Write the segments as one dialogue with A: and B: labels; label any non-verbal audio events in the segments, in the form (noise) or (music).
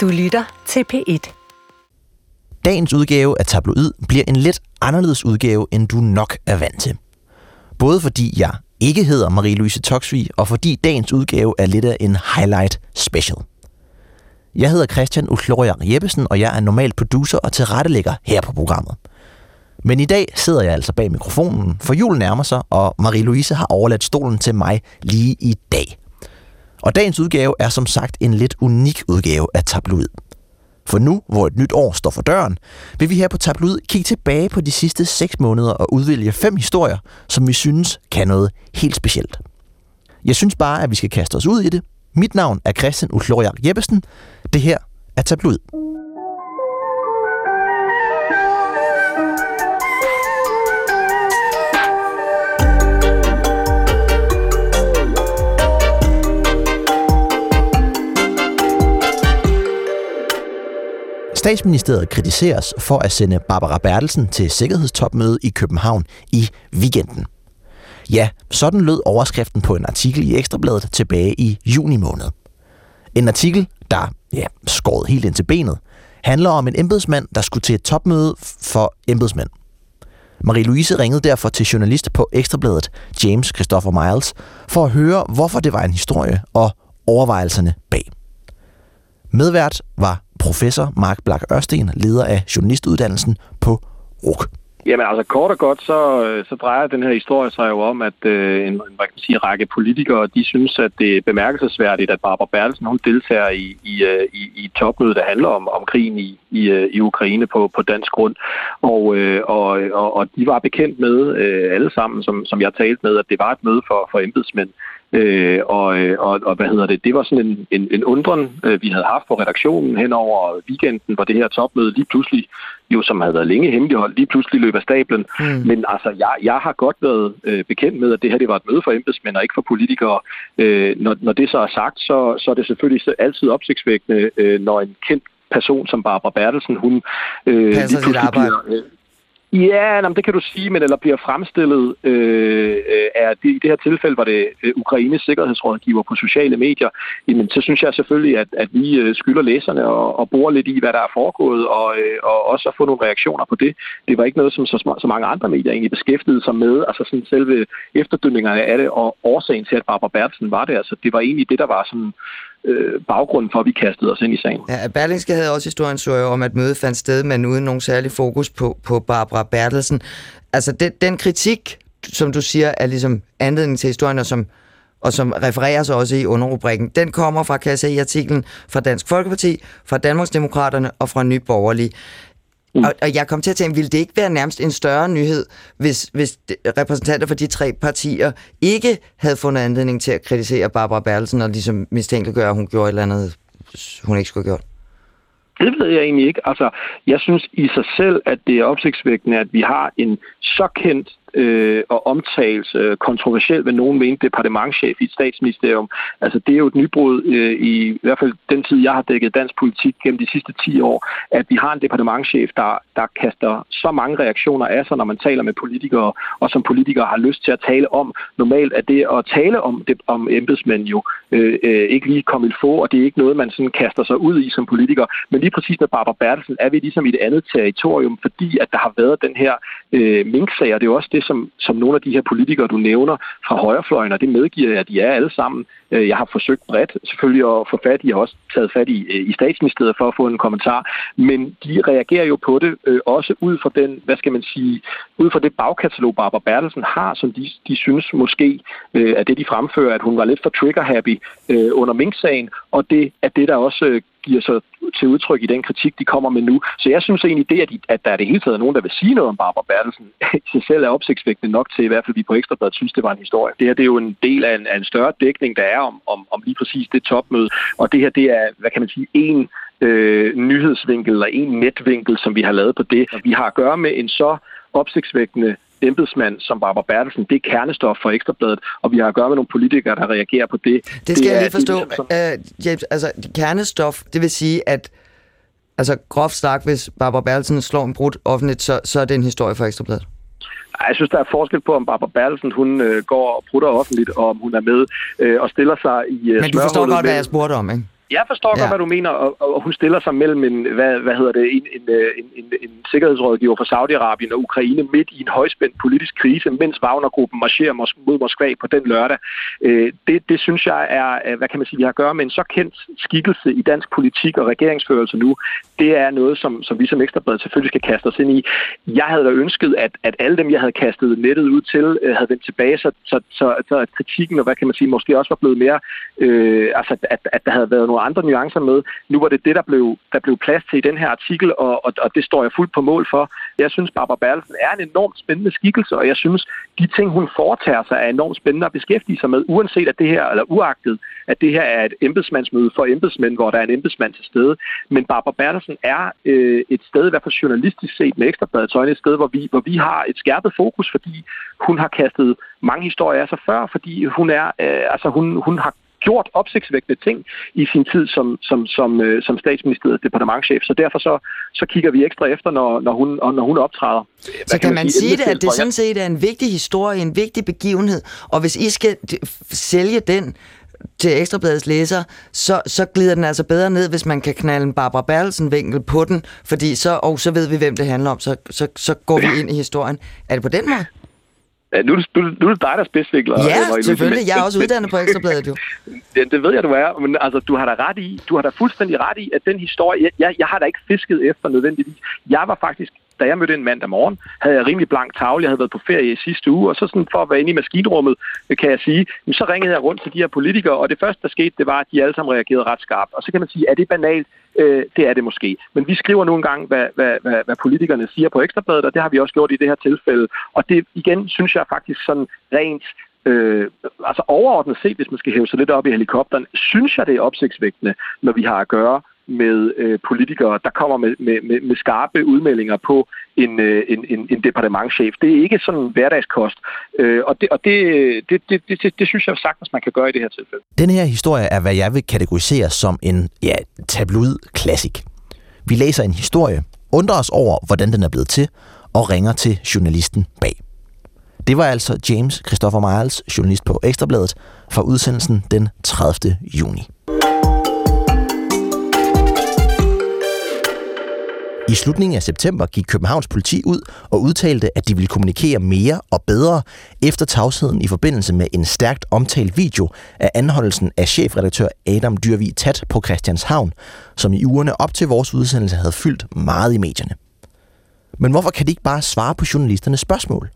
A: Du lytter til P1.
B: Dagens udgave af Tabloid bliver en lidt anderledes udgave, end du nok er vant til. Både fordi jeg ikke hedder Marie-Louise Toksvig, og fordi dagens udgave er lidt af en highlight special. Jeg hedder Christian Usloriak Jeppesen, og jeg er normal producer og tilrettelægger her på programmet. Men i dag sidder jeg altså bag mikrofonen, for julen nærmer sig, og Marie-Louise har overladt stolen til mig lige i dag. Og dagens udgave er som sagt en lidt unik udgave af Tabloid. For nu, hvor et nyt år står for døren, vil vi her på Tabloid kigge tilbage på de sidste 6 måneder og udvælge fem historier, som vi synes kan noget helt specielt. Jeg synes bare, at vi skal kaste os ud i det. Mit navn er Christian Utloriak Jeppesen. Det her er Tabloid. Statsministeriet kritiseres for at sende Barbara Bertelsen til sikkerhedstopmøde i København i weekenden. Ja, sådan lød overskriften på en artikel i Ekstrabladet tilbage i juni måned. En artikel, der, ja, skåret helt ind til benet, handler om en embedsmand, der skulle til et topmøde for embedsmænd. Marie-Louise ringede derfor til journalist på Ekstrabladet, James Christopher Miles, for at høre, hvorfor det var en historie og overvejelserne bag. Medvært var professor Mark Black Ørsten, leder af journalistuddannelsen på RUK.
C: Jamen altså kort og godt, så, øh, så drejer den her historie sig jo om, at øh, en, hvad kan man sige, række politikere, de synes, at det er bemærkelsesværdigt, at Barbara Bertelsen, hun deltager i, i, øh, i, i topmødet, der handler om, om krigen i, i, øh, i Ukraine på, på dansk grund. Og, øh, og, og, og de var bekendt med, øh, alle sammen, som, som jeg talte med, at det var et møde for, for embedsmænd. Øh, og, og, og hvad hedder det? Det var sådan en, en, en undren, øh, vi havde haft på redaktionen hen over weekenden, hvor det her topmøde lige pludselig, jo som havde været længe hemmeligholdt, lige pludselig løb af stablen. Mm. Men altså, jeg, jeg har godt været øh, bekendt med, at det her det var et møde for embedsmænd og ikke for politikere. Øh, når, når det så er sagt, så, så er det selvfølgelig altid opsigtsvækkende, øh, når en kendt person som Barbara Bertelsen, hun
D: øh, Passer sit arbejde.
C: Bliver, øh, Ja, jamen, det kan du sige, men eller bliver fremstillet øh, er det, i det her tilfælde var det øh, Ukraines sikkerhedsrådgiver på sociale medier. Jamen, så synes jeg selvfølgelig, at, at vi øh, skylder læserne og, og bore lidt i, hvad der er foregået, og, øh, og også at få nogle reaktioner på det. Det var ikke noget, som så, så mange andre medier egentlig beskæftigede sig med, altså sådan selve efterdønningerne af det, og årsagen til, at Barbara Bertelsen var det. Altså, det var egentlig det, der var sådan øh, baggrunden for, at vi kastede os ind i sagen.
D: Ja, Berlingske havde også historien så om, at mødet fandt sted, men uden nogen særlig fokus på, på Barbara Bertelsen. Altså, den, den kritik, som du siger, er ligesom anledning til historien, og som, og som refereres også i underrubrikken, den kommer fra, kan jeg i artiklen fra Dansk Folkeparti, fra Danmarksdemokraterne og fra Nye Borgerlige. Mm. Og, og jeg kom til at tænke, ville det ikke være nærmest en større nyhed, hvis, hvis repræsentanter for de tre partier ikke havde fundet anledning til at kritisere Barbara Bertelsen og ligesom mistænkeliggøre, at hun gjorde et eller andet, hun ikke skulle have gjort?
C: Det ved jeg egentlig ikke. Altså, jeg synes i sig selv, at det er opsigtsvækkende, at vi har en så kendt øh, og omtales øh, kontroversielt, hvad nogen mente, departementchef i et statsministerium. Altså det er jo et nybrud øh, i, i hvert fald den tid, jeg har dækket dansk politik gennem de sidste 10 år, at vi har en departementchef, der, der kaster så mange reaktioner af sig, når man taler med politikere, og som politikere har lyst til at tale om. Normalt er det at tale om, det, om embedsmænd jo øh, øh, ikke lige kommet få, og det er ikke noget, man sådan kaster sig ud i som politiker. Men lige præcis med Barbara Bertelsen er vi ligesom i et andet territorium, fordi at der har været den her øh, minksag, og det er jo også det, det, som, som nogle af de her politikere, du nævner fra højrefløjen, og det medgiver jeg, at de er alle sammen. Øh, jeg har forsøgt bredt selvfølgelig at få fat i, jeg har også taget fat i, øh, i statsministeriet for at få en kommentar, men de reagerer jo på det, øh, også ud fra den, hvad skal man sige, ud fra det bagkatalog, Barbara Bertelsen har, som de, de synes måske øh, er det, de fremfører, at hun var lidt for trigger-happy under Mink-sagen, og det er det, der også giver sig til udtryk i den kritik, de kommer med nu. Så jeg synes egentlig, det, at, de, at der er det hele taget nogen, der vil sige noget om Barbara Bertelsen, (laughs) i sig selv er opsigtsvækkende nok til, i hvert fald vi på Ekstrabladet synes, det var en historie. Det her det er jo en del af en, af en større dækning, der er om, om, om lige præcis det topmøde. Og det her, det er, hvad kan man sige, en øh, nyhedsvinkel eller en netvinkel, som vi har lavet på det. Vi har at gøre med en så opsigtsvækkende embedsmand som Barbara Bertelsen, det er kernestof for Ekstrabladet, og vi har at gøre med nogle politikere, der reagerer på det.
D: Det skal det jeg lige forstå. Det, ligesom, uh, James, altså kernestof, det vil sige, at altså groft sagt, hvis Barbara Bertelsen slår en brud offentligt, så, så er det en historie for Ekstrabladet.
C: Jeg synes, der er forskel på, om Barbara Bertelsen hun øh, går og prutter offentligt, og om hun er med øh, og stiller sig i
D: øh, Men du forstår godt, hvad jeg spurgte om, ikke?
C: Jeg forstår ja. godt, hvad du mener, og, og hun stiller sig mellem en, hvad, hvad hedder det, en, en, en, en, en sikkerhedsrådgiver for Saudi-Arabien og Ukraine midt i en højspændt politisk krise, mens Wagner-gruppen marcherer mod Moskva på den lørdag. Øh, det, det synes jeg er, hvad kan man sige, vi har at gøre med en så kendt skikkelse i dansk politik og regeringsførelse nu. Det er noget, som, som vi som ekstrabred selvfølgelig skal kaste os ind i. Jeg havde da ønsket, at, at alle dem, jeg havde kastet nettet ud til, øh, havde vendt tilbage, så, så, så, så kritikken og hvad kan man sige, måske også var blevet mere, øh, altså at, at der havde været nogle andre nuancer med. Nu var det det, der blev, der blev plads til i den her artikel, og, og, og det står jeg fuldt på mål for. Jeg synes, Barbara Bertelsen er en enormt spændende skikkelse, og jeg synes, de ting, hun foretager sig, er enormt spændende at beskæftige sig med, uanset at det her, eller uagtet, at det her er et embedsmandsmøde for embedsmænd, hvor der er en embedsmand til stede. Men Barbara Bertelsen er øh, et sted, i hvert fald journalistisk set med ekstrabladets øjne, et sted, hvor vi, hvor vi har et skærpet fokus, fordi hun har kastet mange historier af sig før, fordi hun er, øh, altså hun, hun har gjort opsigtsvækkende ting i sin tid som, som, som, øh, som statsministeriets departementchef. Så derfor så, så kigger vi ekstra efter, når, når, hun, når hun optræder.
D: Hvad så kan, kan man sige, sige det, at det sådan set er en vigtig historie, en vigtig begivenhed, og hvis I skal sælge den til Ekstrabladets læser, så, så glider den altså bedre ned, hvis man kan knalde en Barbara Bertelsen-vinkel på den, fordi så, og så ved vi, hvem det handler om, så, så, så går vi ind i historien. Er det på den måde?
C: Ja, nu, nu, nu er det dig, der spidsvikler.
D: Ja, selvfølgelig. Jeg er også uddannet på Ekstrabladet, jo. (laughs)
C: ja, det ved jeg, du er. Men altså, du har da ret i, du har da fuldstændig ret i, at den historie, jeg, jeg har da ikke fisket efter nødvendigvis. Jeg var faktisk da jeg mødte en mandag morgen, havde jeg rimelig blank tavle. Jeg havde været på ferie i sidste uge, og så sådan for at være inde i maskinrummet, øh, kan jeg sige, så ringede jeg rundt til de her politikere, og det første, der skete, det var, at de alle sammen reagerede ret skarpt. Og så kan man sige, er det banalt? Øh, det er det måske. Men vi skriver nu engang, hvad, hvad, hvad, hvad politikerne siger på Ekstrabladet, og det har vi også gjort i det her tilfælde. Og det igen, synes jeg faktisk sådan rent Øh, altså overordnet set, hvis man skal hæve sig lidt op i helikopteren, synes jeg, det er opsigtsvægtende, når vi har at gøre med øh, politikere, der kommer med, med, med, med skarpe udmeldinger på en, øh, en, en, en departementchef. Det er ikke sådan en hverdagskost, øh, og, det, og det, det, det, det, det, det synes jeg sagtens, man kan gøre i det her tilfælde.
B: Den her historie er, hvad jeg vil kategorisere som en ja, tabloid klassik. Vi læser en historie, undrer os over, hvordan den er blevet til, og ringer til journalisten bag. Det var altså James Christopher Miles, journalist på Ekstrabladet, fra udsendelsen den 30. juni. I slutningen af september gik Københavns politi ud og udtalte, at de ville kommunikere mere og bedre efter tavsheden i forbindelse med en stærkt omtalt video af anholdelsen af chefredaktør Adam Dyrvig Tat på Christianshavn, som i ugerne op til vores udsendelse havde fyldt meget i medierne. Men hvorfor kan de ikke bare svare på journalisternes spørgsmål?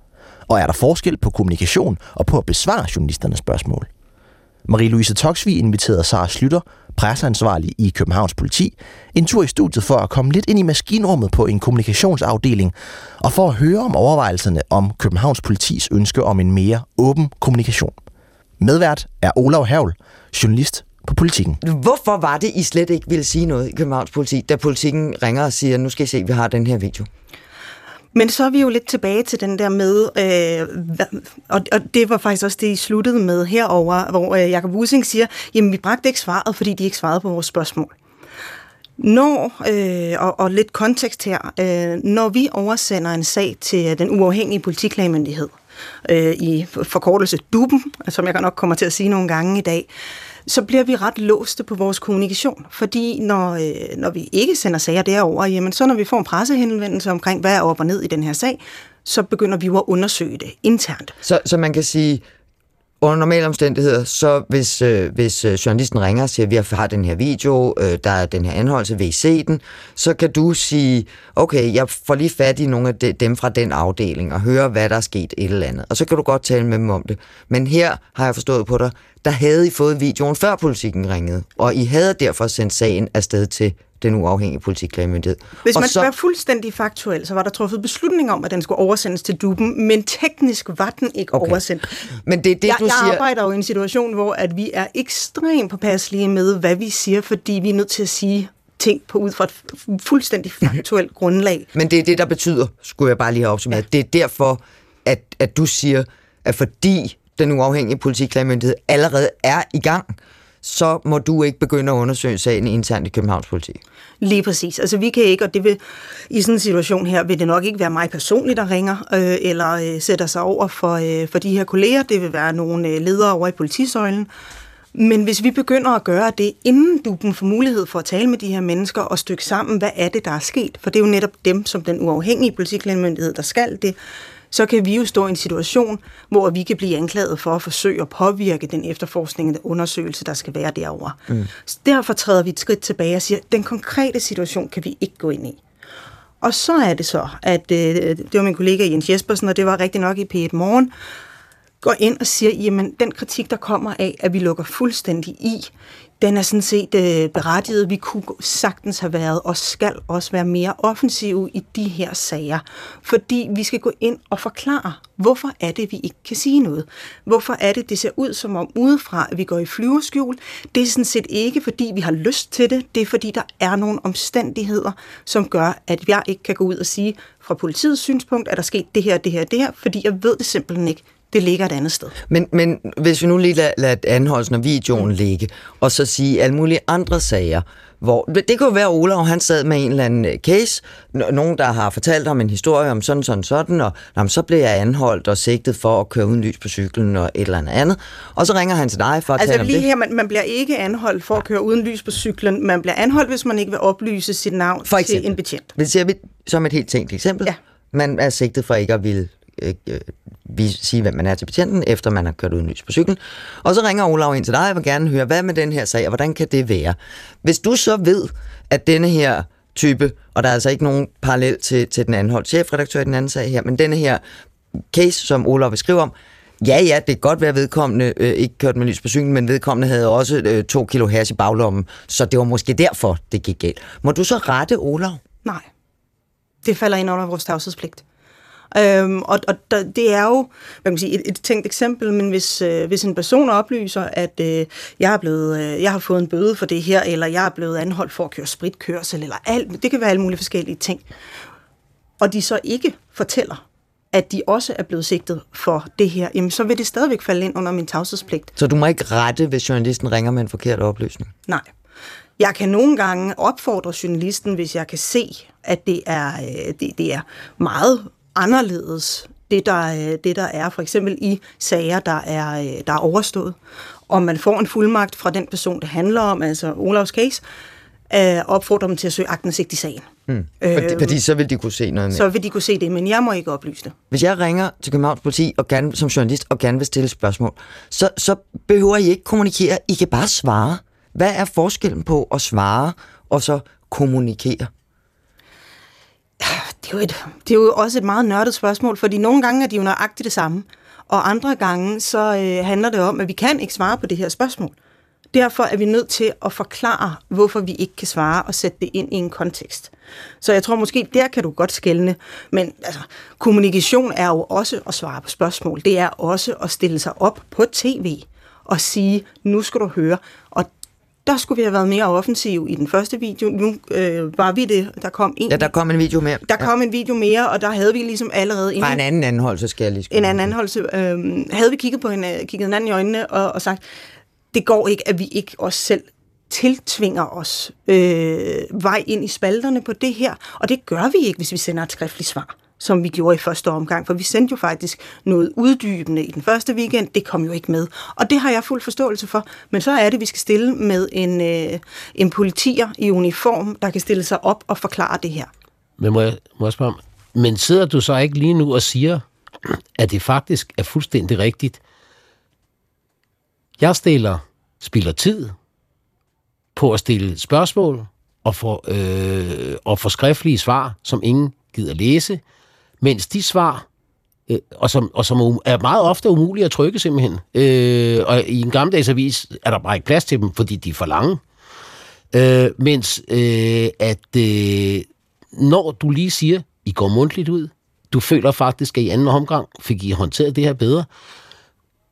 B: Og er der forskel på kommunikation og på at besvare journalisternes spørgsmål? Marie-Louise Toksvig inviterede Sara Slytter, presseansvarlig i Københavns Politi, en tur i studiet for at komme lidt ind i maskinrummet på en kommunikationsafdeling, og for at høre om overvejelserne om Københavns Politis ønske om en mere åben kommunikation. Medvært er Olav Havl, journalist på politikken.
D: Hvorfor var det, I slet ikke ville sige noget i Københavns Politi, da politikken ringer og siger, nu skal I se, vi har den her video?
A: Men så er vi jo lidt tilbage til den der med, øh, og, og det var faktisk også det, I sluttede med herover, hvor øh, Jacob Wusing siger, jamen vi bragte ikke svaret, fordi de ikke svarede på vores spørgsmål. Når, øh, og, og lidt kontekst her, øh, når vi oversender en sag til øh, den uafhængige politiklagemyndighed, øh, i forkortelse DUBEN, som jeg nok kommer til at sige nogle gange i dag, så bliver vi ret låste på vores kommunikation. Fordi når, øh, når vi ikke sender sager derover, jamen så når vi får en pressehenvendelse omkring, hvad er op og ned i den her sag, så begynder vi jo at undersøge det internt.
D: Så, så man kan sige, under normale omstændigheder, så hvis, øh, hvis øh, journalisten ringer og siger, vi har den her video, øh, der er den her anholdelse, vil I se den? Så kan du sige, okay, jeg får lige fat i nogle af de, dem fra den afdeling og høre, hvad der er sket et eller andet. Og så kan du godt tale med dem om det. Men her har jeg forstået på dig, der havde I fået videoen før politikken ringede, og I havde derfor sendt sagen afsted til den uafhængige politikklagemyndighed.
A: Hvis man skal være fuldstændig faktuel, så var der truffet beslutning om, at den skulle oversendes til duben, men teknisk var den ikke okay. oversendt. Men det er det, jeg, du siger... Jeg arbejder jo i en situation, hvor at vi er ekstremt påpasselige med, hvad vi siger, fordi vi er nødt til at sige ting på ud fra et fuldstændig faktuelt (laughs) grundlag.
D: Men det er det, der betyder, skulle jeg bare lige have opsummeret, ja. det er derfor, at, at du siger, at fordi den uafhængige politiklagmyndighed allerede er i gang, så må du ikke begynde at undersøge sagen internt i Københavns politi.
A: Lige præcis. Altså vi kan ikke, og det vil, i sådan en situation her, vil det nok ikke være mig personligt, der ringer, øh, eller øh, sætter sig over for, øh, for de her kolleger. Det vil være nogle øh, ledere over i politisøjlen. Men hvis vi begynder at gøre det, inden du får mulighed for at tale med de her mennesker og stykke sammen, hvad er det, der er sket? For det er jo netop dem, som den uafhængige politiklændemyndighed, der skal det, så kan vi jo stå i en situation, hvor vi kan blive anklaget for at forsøge at påvirke den efterforskning og undersøgelse, der skal være derovre. Mm. Så derfor træder vi et skridt tilbage og siger, at den konkrete situation kan vi ikke gå ind i. Og så er det så, at øh, det var min kollega Jens Jespersen, og det var rigtig nok i P1 Morgen, går ind og siger, jamen den kritik, der kommer af, at vi lukker fuldstændig i, den er sådan set øh, berettiget. Vi kunne sagtens have været og skal også være mere offensive i de her sager, fordi vi skal gå ind og forklare, hvorfor er det, vi ikke kan sige noget. Hvorfor er det, det ser ud som om udefra, at vi går i flyverskjul. Det er sådan set ikke, fordi vi har lyst til det. Det er, fordi der er nogle omstændigheder, som gør, at jeg ikke kan gå ud og sige, fra politiets synspunkt, at der sket det her, det her, det her, fordi jeg ved det simpelthen ikke det ligger et andet sted.
D: Men, men hvis vi nu lige lader, lader anholdelsen og videoen mm. ligge, og så sige alle mulige andre sager, hvor, det jo være, at Olav han sad med en eller anden øh, case, nogen der har fortalt ham en historie om sådan, sådan, sådan, og jamen, så bliver jeg anholdt og sigtet for at køre uden lys på cyklen og et eller andet andet. Og så ringer han til dig for at
A: altså,
D: tale om
A: lige
D: det.
A: her, man, man bliver ikke anholdt for at køre uden lys på cyklen. Man bliver anholdt, hvis man ikke vil oplyse sit navn for til en betjent.
D: Det ser vi som et helt tænkt eksempel.
A: Ja.
D: Man er sigtet for ikke at ville øh, øh sige, hvem man er til betjenten, efter man har kørt uden lys på cyklen. Og så ringer Olav ind til dig, jeg vil gerne høre, hvad med den her sag, og hvordan kan det være? Hvis du så ved, at denne her type, og der er altså ikke nogen parallel til, til den anholdt chefredaktør i den anden sag her, men denne her case, som Olav vil skrive om, Ja, ja, det kan godt være, at vedkommende øh, ikke kørte med lys på cyklen, men vedkommende havde også øh, to kilo hash i baglommen, så det var måske derfor, det gik galt. Må du så rette Olav?
A: Nej. Det falder ind under vores tavshedspligt. Øhm, og og der, det er jo hvad kan man sige, et, et tænkt eksempel, men hvis, øh, hvis en person oplyser, at øh, jeg, er blevet, øh, jeg har fået en bøde for det her, eller jeg er blevet anholdt for at køre spritkørsel, eller alt, det kan være alle mulige forskellige ting, og de så ikke fortæller, at de også er blevet sigtet for det her, jamen så vil det stadigvæk falde ind under min tavshedspligt.
D: Så du må ikke rette, hvis journalisten ringer med en forkert oplysning?
A: Nej. Jeg kan nogle gange opfordre journalisten, hvis jeg kan se, at det er, øh, det, det er meget anderledes, det der, øh, det der er for eksempel i sager, der er, øh, der er overstået. Og man får en fuldmagt fra den person, det handler om, altså Olavs case, øh, opfordrer dem til at søge agtindsigt i sagen.
D: Hmm. Fordi, fordi så vil de kunne se noget mere.
A: Så vil de kunne se det, men jeg må ikke oplyse det.
D: Hvis jeg ringer til Københavns Politi og gerne, som journalist og gerne vil stille spørgsmål, så, så behøver I ikke kommunikere. I kan bare svare. Hvad er forskellen på at svare og så kommunikere?
A: Det er, jo et, det er jo også et meget nørdet spørgsmål, fordi nogle gange er de jo nøjagtigt det samme, og andre gange så øh, handler det om, at vi kan ikke svare på det her spørgsmål. Derfor er vi nødt til at forklare, hvorfor vi ikke kan svare og sætte det ind i en kontekst. Så jeg tror måske, der kan du godt skælne. Men altså, kommunikation er jo også at svare på spørgsmål. Det er også at stille sig op på tv og sige, nu skal du høre. Og der skulle vi have været mere offensive i den første video. Nu øh, var vi det. Der kom en.
D: Ja, der kom en video mere.
A: Der kom en video mere, og der havde vi ligesom allerede...
D: Fra en anden anholdelse, skal jeg lige
A: En anden anholdelse. Øh, havde vi kigget på hende, kigget hinanden i øjnene og, og sagt, det går ikke, at vi ikke os selv tiltvinger os øh, vej ind i spalterne på det her. Og det gør vi ikke, hvis vi sender et skriftligt svar som vi gjorde i første omgang, for vi sendte jo faktisk noget uddybende i den første weekend, det kom jo ikke med. Og det har jeg fuld forståelse for, men så er det, vi skal stille med en, øh, en politier i uniform, der kan stille sig op og forklare det her.
E: Men må jeg, må jeg spørge, men sidder du så ikke lige nu og siger, at det faktisk er fuldstændig rigtigt? Jeg stiller, spilder tid på at stille spørgsmål og få, øh, og få skriftlige svar, som ingen gider læse, mens de svar, øh, og, som, og som er meget ofte umulige at trykke simpelthen, øh, og i en gammeldags avis er der bare ikke plads til dem, fordi de er for lange, øh, mens øh, at øh, når du lige siger, I går mundtligt ud, du føler faktisk, at i anden omgang fik I håndteret det her bedre,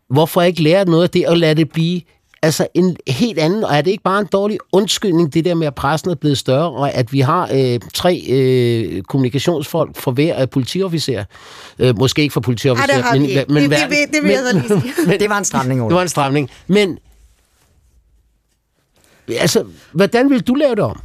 E: hvorfor ikke lære noget af det og lade det blive altså en helt anden, og er det ikke bare en dårlig undskyldning, det der med, at pressen er blevet større, og at vi har øh, tre øh, kommunikationsfolk for hver øh, politiofficer. Øh, måske ikke for politiofficer,
A: ja,
E: men,
A: men,
E: men,
A: det, det, det, det, vil jeg lige sige. (laughs)
D: men, det var en stramning, Ole.
E: Det var en stramning. Men, altså, hvordan vil du lave det om?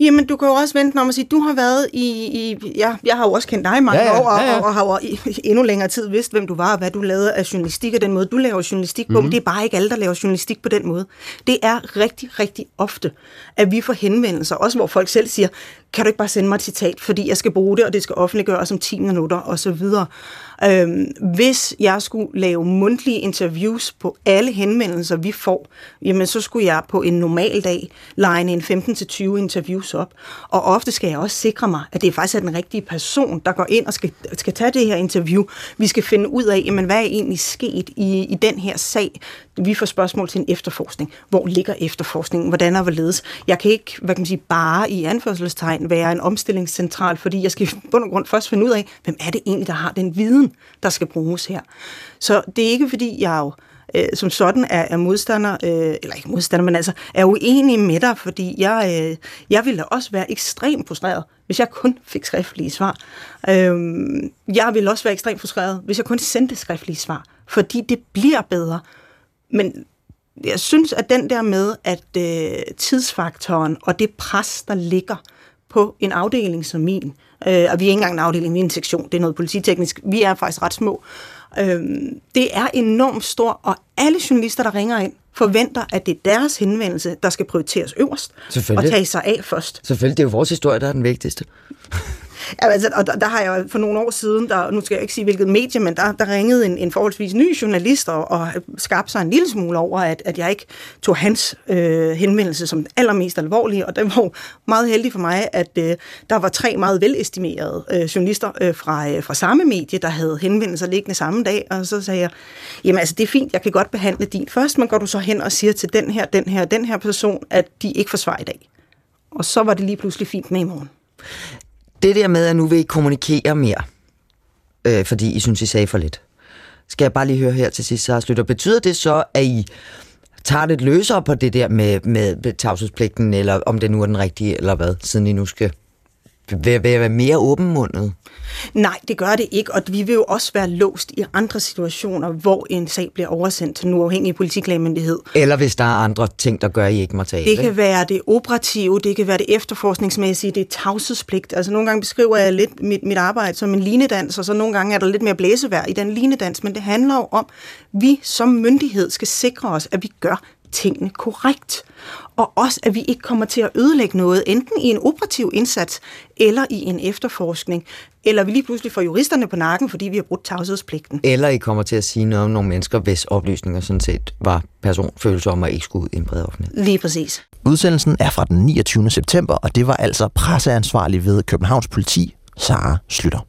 A: Jamen, du kan jo også vente om at sige, du har været i... i ja, jeg har jo også kendt dig i mange
E: Ja, ja,
A: år, og,
E: ja, ja.
A: og, og har jo i, endnu længere tid vidst, hvem du var, og hvad du lavede af journalistik, og den måde, du laver journalistik på.
E: Mhm.
A: Men det er bare ikke alle, der laver journalistik på den måde. Det er rigtig, rigtig ofte, at vi får henvendelser, også hvor folk selv siger, kan du ikke bare sende mig et citat, fordi jeg skal bruge det, og det skal offentliggøres om 10 minutter, og så videre. Øhm, hvis jeg skulle lave mundtlige interviews på alle henvendelser, vi får, jamen så skulle jeg på en normal dag line en 15-20 interviews op. Og ofte skal jeg også sikre mig, at det faktisk er den rigtige person, der går ind og skal, skal tage det her interview. Vi skal finde ud af, jamen, hvad er egentlig sket i, i den her sag. Vi får spørgsmål til en efterforskning. Hvor ligger efterforskningen? Hvordan er hvorledes? Jeg kan ikke, hvad kan man sige, bare i anførselstegn være en omstillingscentral, fordi jeg skal i bund og grund først finde ud af, hvem er det egentlig, der har den viden, der skal bruges her. Så det er ikke, fordi jeg jo øh, som sådan er, er modstander, øh, eller ikke modstander, men altså er uenig med dig, fordi jeg, øh, jeg ville da også være ekstremt frustreret, hvis jeg kun fik skriftlige svar. Øh, jeg ville også være ekstremt frustreret, hvis jeg kun sendte skriftlige svar, fordi det bliver bedre. Men jeg synes, at den der med, at øh, tidsfaktoren og det pres, der ligger på en afdeling som min, øh, og vi er ikke engang en afdeling, vi er en sektion, det er noget polititeknisk, vi er faktisk ret små, øh, det er enormt stort, og alle journalister, der ringer ind, forventer, at det er deres henvendelse, der skal prioriteres øverst, og tage sig af først.
D: Selvfølgelig, det er jo vores historie, der er den vigtigste.
A: Altså, og der, der har jeg for nogle år siden, der, nu skal jeg ikke sige hvilket medie, men der, der ringede en, en forholdsvis ny journalist og, og skabte sig en lille smule over, at, at jeg ikke tog hans øh, henvendelse som den allermest alvorlige, og det var meget heldig for mig, at øh, der var tre meget velestimerede øh, journalister øh, fra, øh, fra samme medie, der havde henvendelser liggende samme dag, og så sagde jeg, jamen altså det er fint, jeg kan godt behandle din først, men går du så hen og siger til den her, den her, den her person, at de ikke får svar i dag. Og så var det lige pludselig fint med i morgen.
D: Det der med, at nu vil I kommunikere mere, øh, fordi I synes, I sagde for lidt. Skal jeg bare lige høre her til sidst, så slutter. Betyder det så, at I tager lidt løsere på det der med, med tavshedspligten, eller om det nu er den rigtige, eller hvad, siden I nu skal være, være mere åbenmundet?
A: Nej, det gør det ikke, og vi vil jo også være låst i andre situationer, hvor en sag bliver oversendt til en uafhængig politiklagemyndighed.
D: Eller hvis der er andre ting, der gør, I ikke må tale?
A: Det kan være det operative, det kan være det efterforskningsmæssige, det er tavshedspligt. Altså nogle gange beskriver jeg lidt mit, mit arbejde som en linedans, og så nogle gange er der lidt mere blæsevær i den linedans, men det handler jo om, at vi som myndighed skal sikre os, at vi gør tingene korrekt. Og også, at vi ikke kommer til at ødelægge noget, enten i en operativ indsats eller i en efterforskning, eller vi lige pludselig får juristerne på nakken, fordi vi har brudt tavshedspligten.
D: Eller I kommer til at sige noget om nogle mennesker, hvis oplysninger sådan set var personfølsomme og ikke skulle ud i en bred offentlighed.
A: Lige præcis.
B: Udsendelsen er fra den 29. september, og det var altså presseansvarlig ved Københavns politi, Sara Slytter.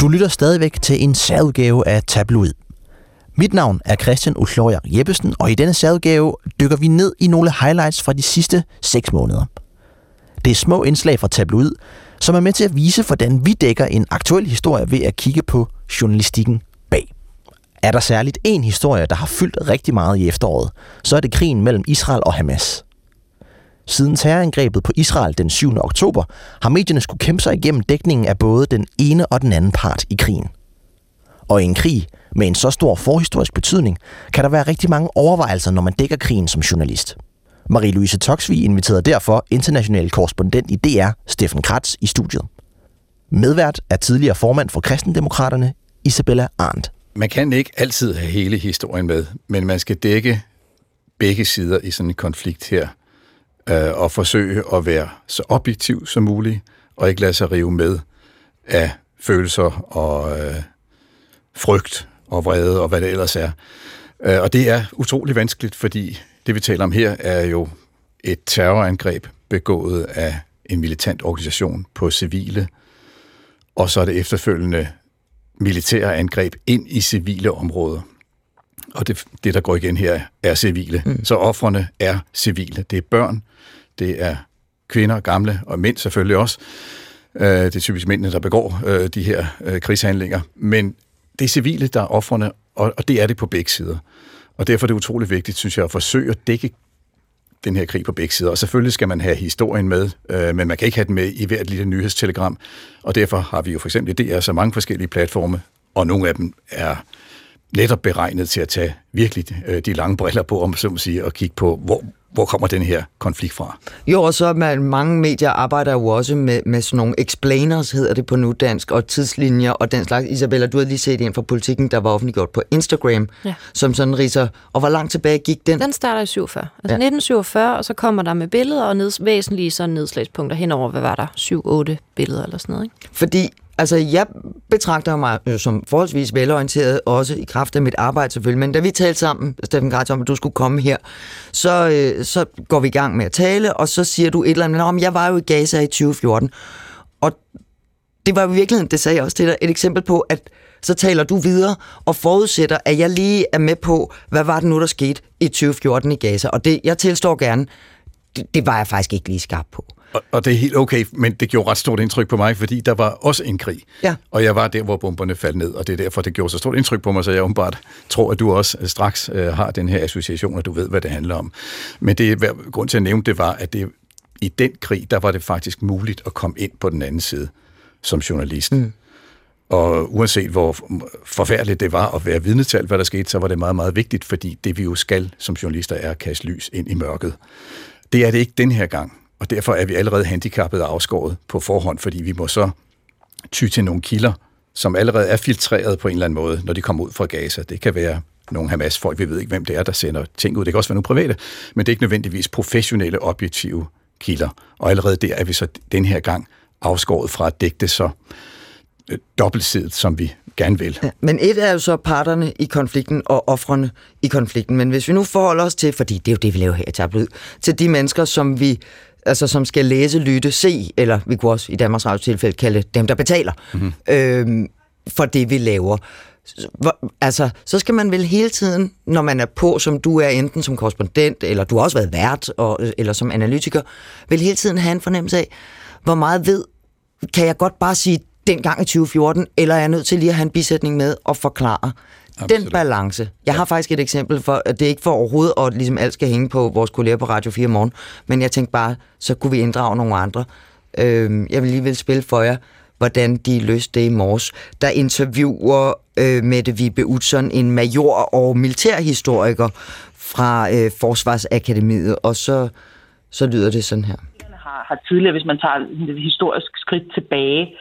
B: Du lytter stadigvæk til en særudgave af Tabloid. Mit navn er Christian Uslojer Jeppesen, og i denne særudgave dykker vi ned i nogle highlights fra de sidste 6 måneder. Det er små indslag fra Tabloid, som er med til at vise, hvordan vi dækker en aktuel historie ved at kigge på journalistikken bag. Er der særligt en historie, der har fyldt rigtig meget i efteråret, så er det krigen mellem Israel og Hamas. Siden terrorangrebet på Israel den 7. oktober, har medierne skulle kæmpe sig igennem dækningen af både den ene og den anden part i krigen. Og i en krig med en så stor forhistorisk betydning, kan der være rigtig mange overvejelser, når man dækker krigen som journalist. Marie-Louise Toksvig inviterede derfor international korrespondent i DR, Steffen Kratz, i studiet. Medvært er tidligere formand for Kristendemokraterne, Isabella Arndt.
F: Man kan ikke altid have hele historien med, men man skal dække begge sider i sådan en konflikt her, øh, og forsøge at være så objektiv som muligt, og ikke lade sig rive med af følelser og øh, frygt og vrede og hvad det ellers er. Øh, og det er utrolig vanskeligt, fordi det vi taler om her er jo et terrorangreb begået af en militant organisation på civile, og så er det efterfølgende militære angreb ind i civile områder. Og det, det der går igen her, er civile. Mm. Så offrene er civile. Det er børn, det er kvinder, gamle og mænd selvfølgelig også. Øh, det er typisk mændene, der begår øh, de her krigshandlinger. Men det er civile, der er offrene, og, og det er det på begge sider. Og derfor er det utrolig vigtigt, synes jeg, at forsøge at dække den her krig på begge sider. Og selvfølgelig skal man have historien med, øh, men man kan ikke have den med i hvert lille nyhedstelegram. Og derfor har vi jo for eksempel i DR så mange forskellige platforme, og nogle af dem er netop beregnet til at tage virkelig øh, de lange briller på, om så må sige, og kigge på, hvor, hvor kommer den her konflikt fra?
D: Jo, og så man, mange medier arbejder jo også med, med sådan nogle explainers, hedder det på nudansk, og tidslinjer og den slags. Isabella, du har lige set en fra politikken, der var offentliggjort på Instagram, ja. som sådan riser. Og hvor langt tilbage gik den?
G: Den starter i 47. Altså ja. 1947, og så kommer der med billeder og neds, væsentlige sådan nedslagspunkter henover, hvad var der? 7-8 billeder eller sådan noget, ikke?
D: Fordi Altså, jeg betragter mig øh, som forholdsvis velorienteret, også i kraft af mit arbejde selvfølgelig, men da vi talte sammen, Steffen Gratz, om at du skulle komme her, så, øh, så går vi i gang med at tale, og så siger du et eller andet, om jeg var jo i Gaza i 2014, og det var jo i virkeligheden, det sagde jeg også til dig, et eksempel på, at så taler du videre og forudsætter, at jeg lige er med på, hvad var det nu, der skete i 2014 i Gaza, og det, jeg tilstår gerne, det, det var jeg faktisk ikke lige skarp på.
F: Og, og det er helt okay, men det gjorde ret stort indtryk på mig, fordi der var også en krig.
D: Ja.
F: Og jeg var der, hvor bomberne faldt ned, og det er derfor, det gjorde så stort indtryk på mig, så jeg umiddelbart tror, at du også straks øh, har den her association, og du ved, hvad det handler om. Men det er grund til at nævne det var, at det, i den krig, der var det faktisk muligt at komme ind på den anden side som journalist. Mm. Og uanset hvor forfærdeligt det var at være vidne til alt, hvad der skete, så var det meget, meget vigtigt, fordi det vi jo skal som journalister er at kaste lys ind i mørket. Det er det ikke den her gang. Og derfor er vi allerede handicappet og afskåret på forhånd, fordi vi må så ty til nogle kilder, som allerede er filtreret på en eller anden måde, når de kommer ud fra Gaza. Det kan være nogle Hamas-folk, vi ved ikke, hvem det er, der sender ting ud. Det kan også være nogle private, men det er ikke nødvendigvis professionelle, objektive kilder. Og allerede der er vi så den her gang afskåret fra at dække det så øh, dobbeltsidigt, som vi gerne vil. Ja,
D: men et er jo så parterne i konflikten og offrene i konflikten. Men hvis vi nu forholder os til, fordi det er jo det, vi laver her i Tablet, til de mennesker, som vi altså som skal læse, lytte, se, eller vi kunne også i Danmarks Radio tilfælde kalde dem, der betaler mm-hmm. øhm, for det, vi laver. Hvor, altså, så skal man vel hele tiden, når man er på, som du er enten som korrespondent, eller du har også været vært, og, eller som analytiker, vil hele tiden have en fornemmelse af, hvor meget ved, kan jeg godt bare sige dengang i 2014, eller er jeg nødt til lige at have en bisætning med og forklare, Absolut. Den balance. Jeg har faktisk et eksempel for, at det er ikke for overhovedet, at ligesom alt skal hænge på vores kolleger på Radio 4 morgen, men jeg tænkte bare, så kunne vi inddrage nogle andre. Øh, jeg vil lige vil spille for jer, hvordan de løste det i morges. Der interviewer øh, Mette Vibe Utzon, en major og militærhistoriker fra øh, Forsvarsakademiet, og så, så lyder det sådan her.
H: Har, har tidligere, hvis man tager et historisk skridt tilbage,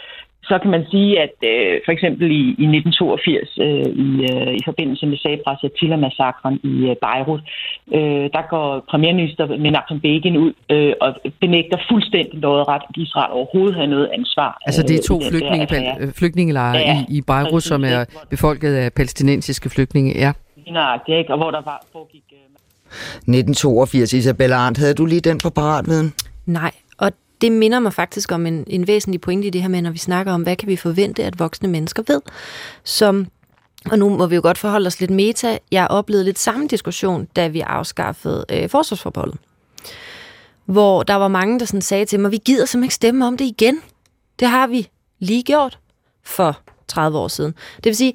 H: så kan man sige, at øh, for eksempel i, i 1982, øh, i, øh, i forbindelse med Sabras Attila-massakren i øh, Beirut, øh, der går premierminister Menachem Begin ud øh, og benægter fuldstændig lodret, at Israel overhovedet havde noget ansvar.
I: Altså det er to øh, flygtninge, øh, flygtningelejre ja, i, i Beirut, som er befolket af palæstinensiske flygtninge, ja.
H: Nøjagtigt, ikke? Og hvor der var, foregik... Øh...
D: 1982, Isabella Arndt, havde du lige den på paratviden?
G: Nej, det minder mig faktisk om en, en væsentlig pointe i det her med, når vi snakker om, hvad kan vi forvente, at voksne mennesker ved, som og nu må vi jo godt forholde os lidt meta. Jeg oplevede lidt samme diskussion, da vi afskaffede øh, forsvarsforbeholdet. Hvor der var mange, der sådan sagde til mig, vi gider simpelthen ikke stemme om det igen. Det har vi lige gjort for 30 år siden. Det vil sige,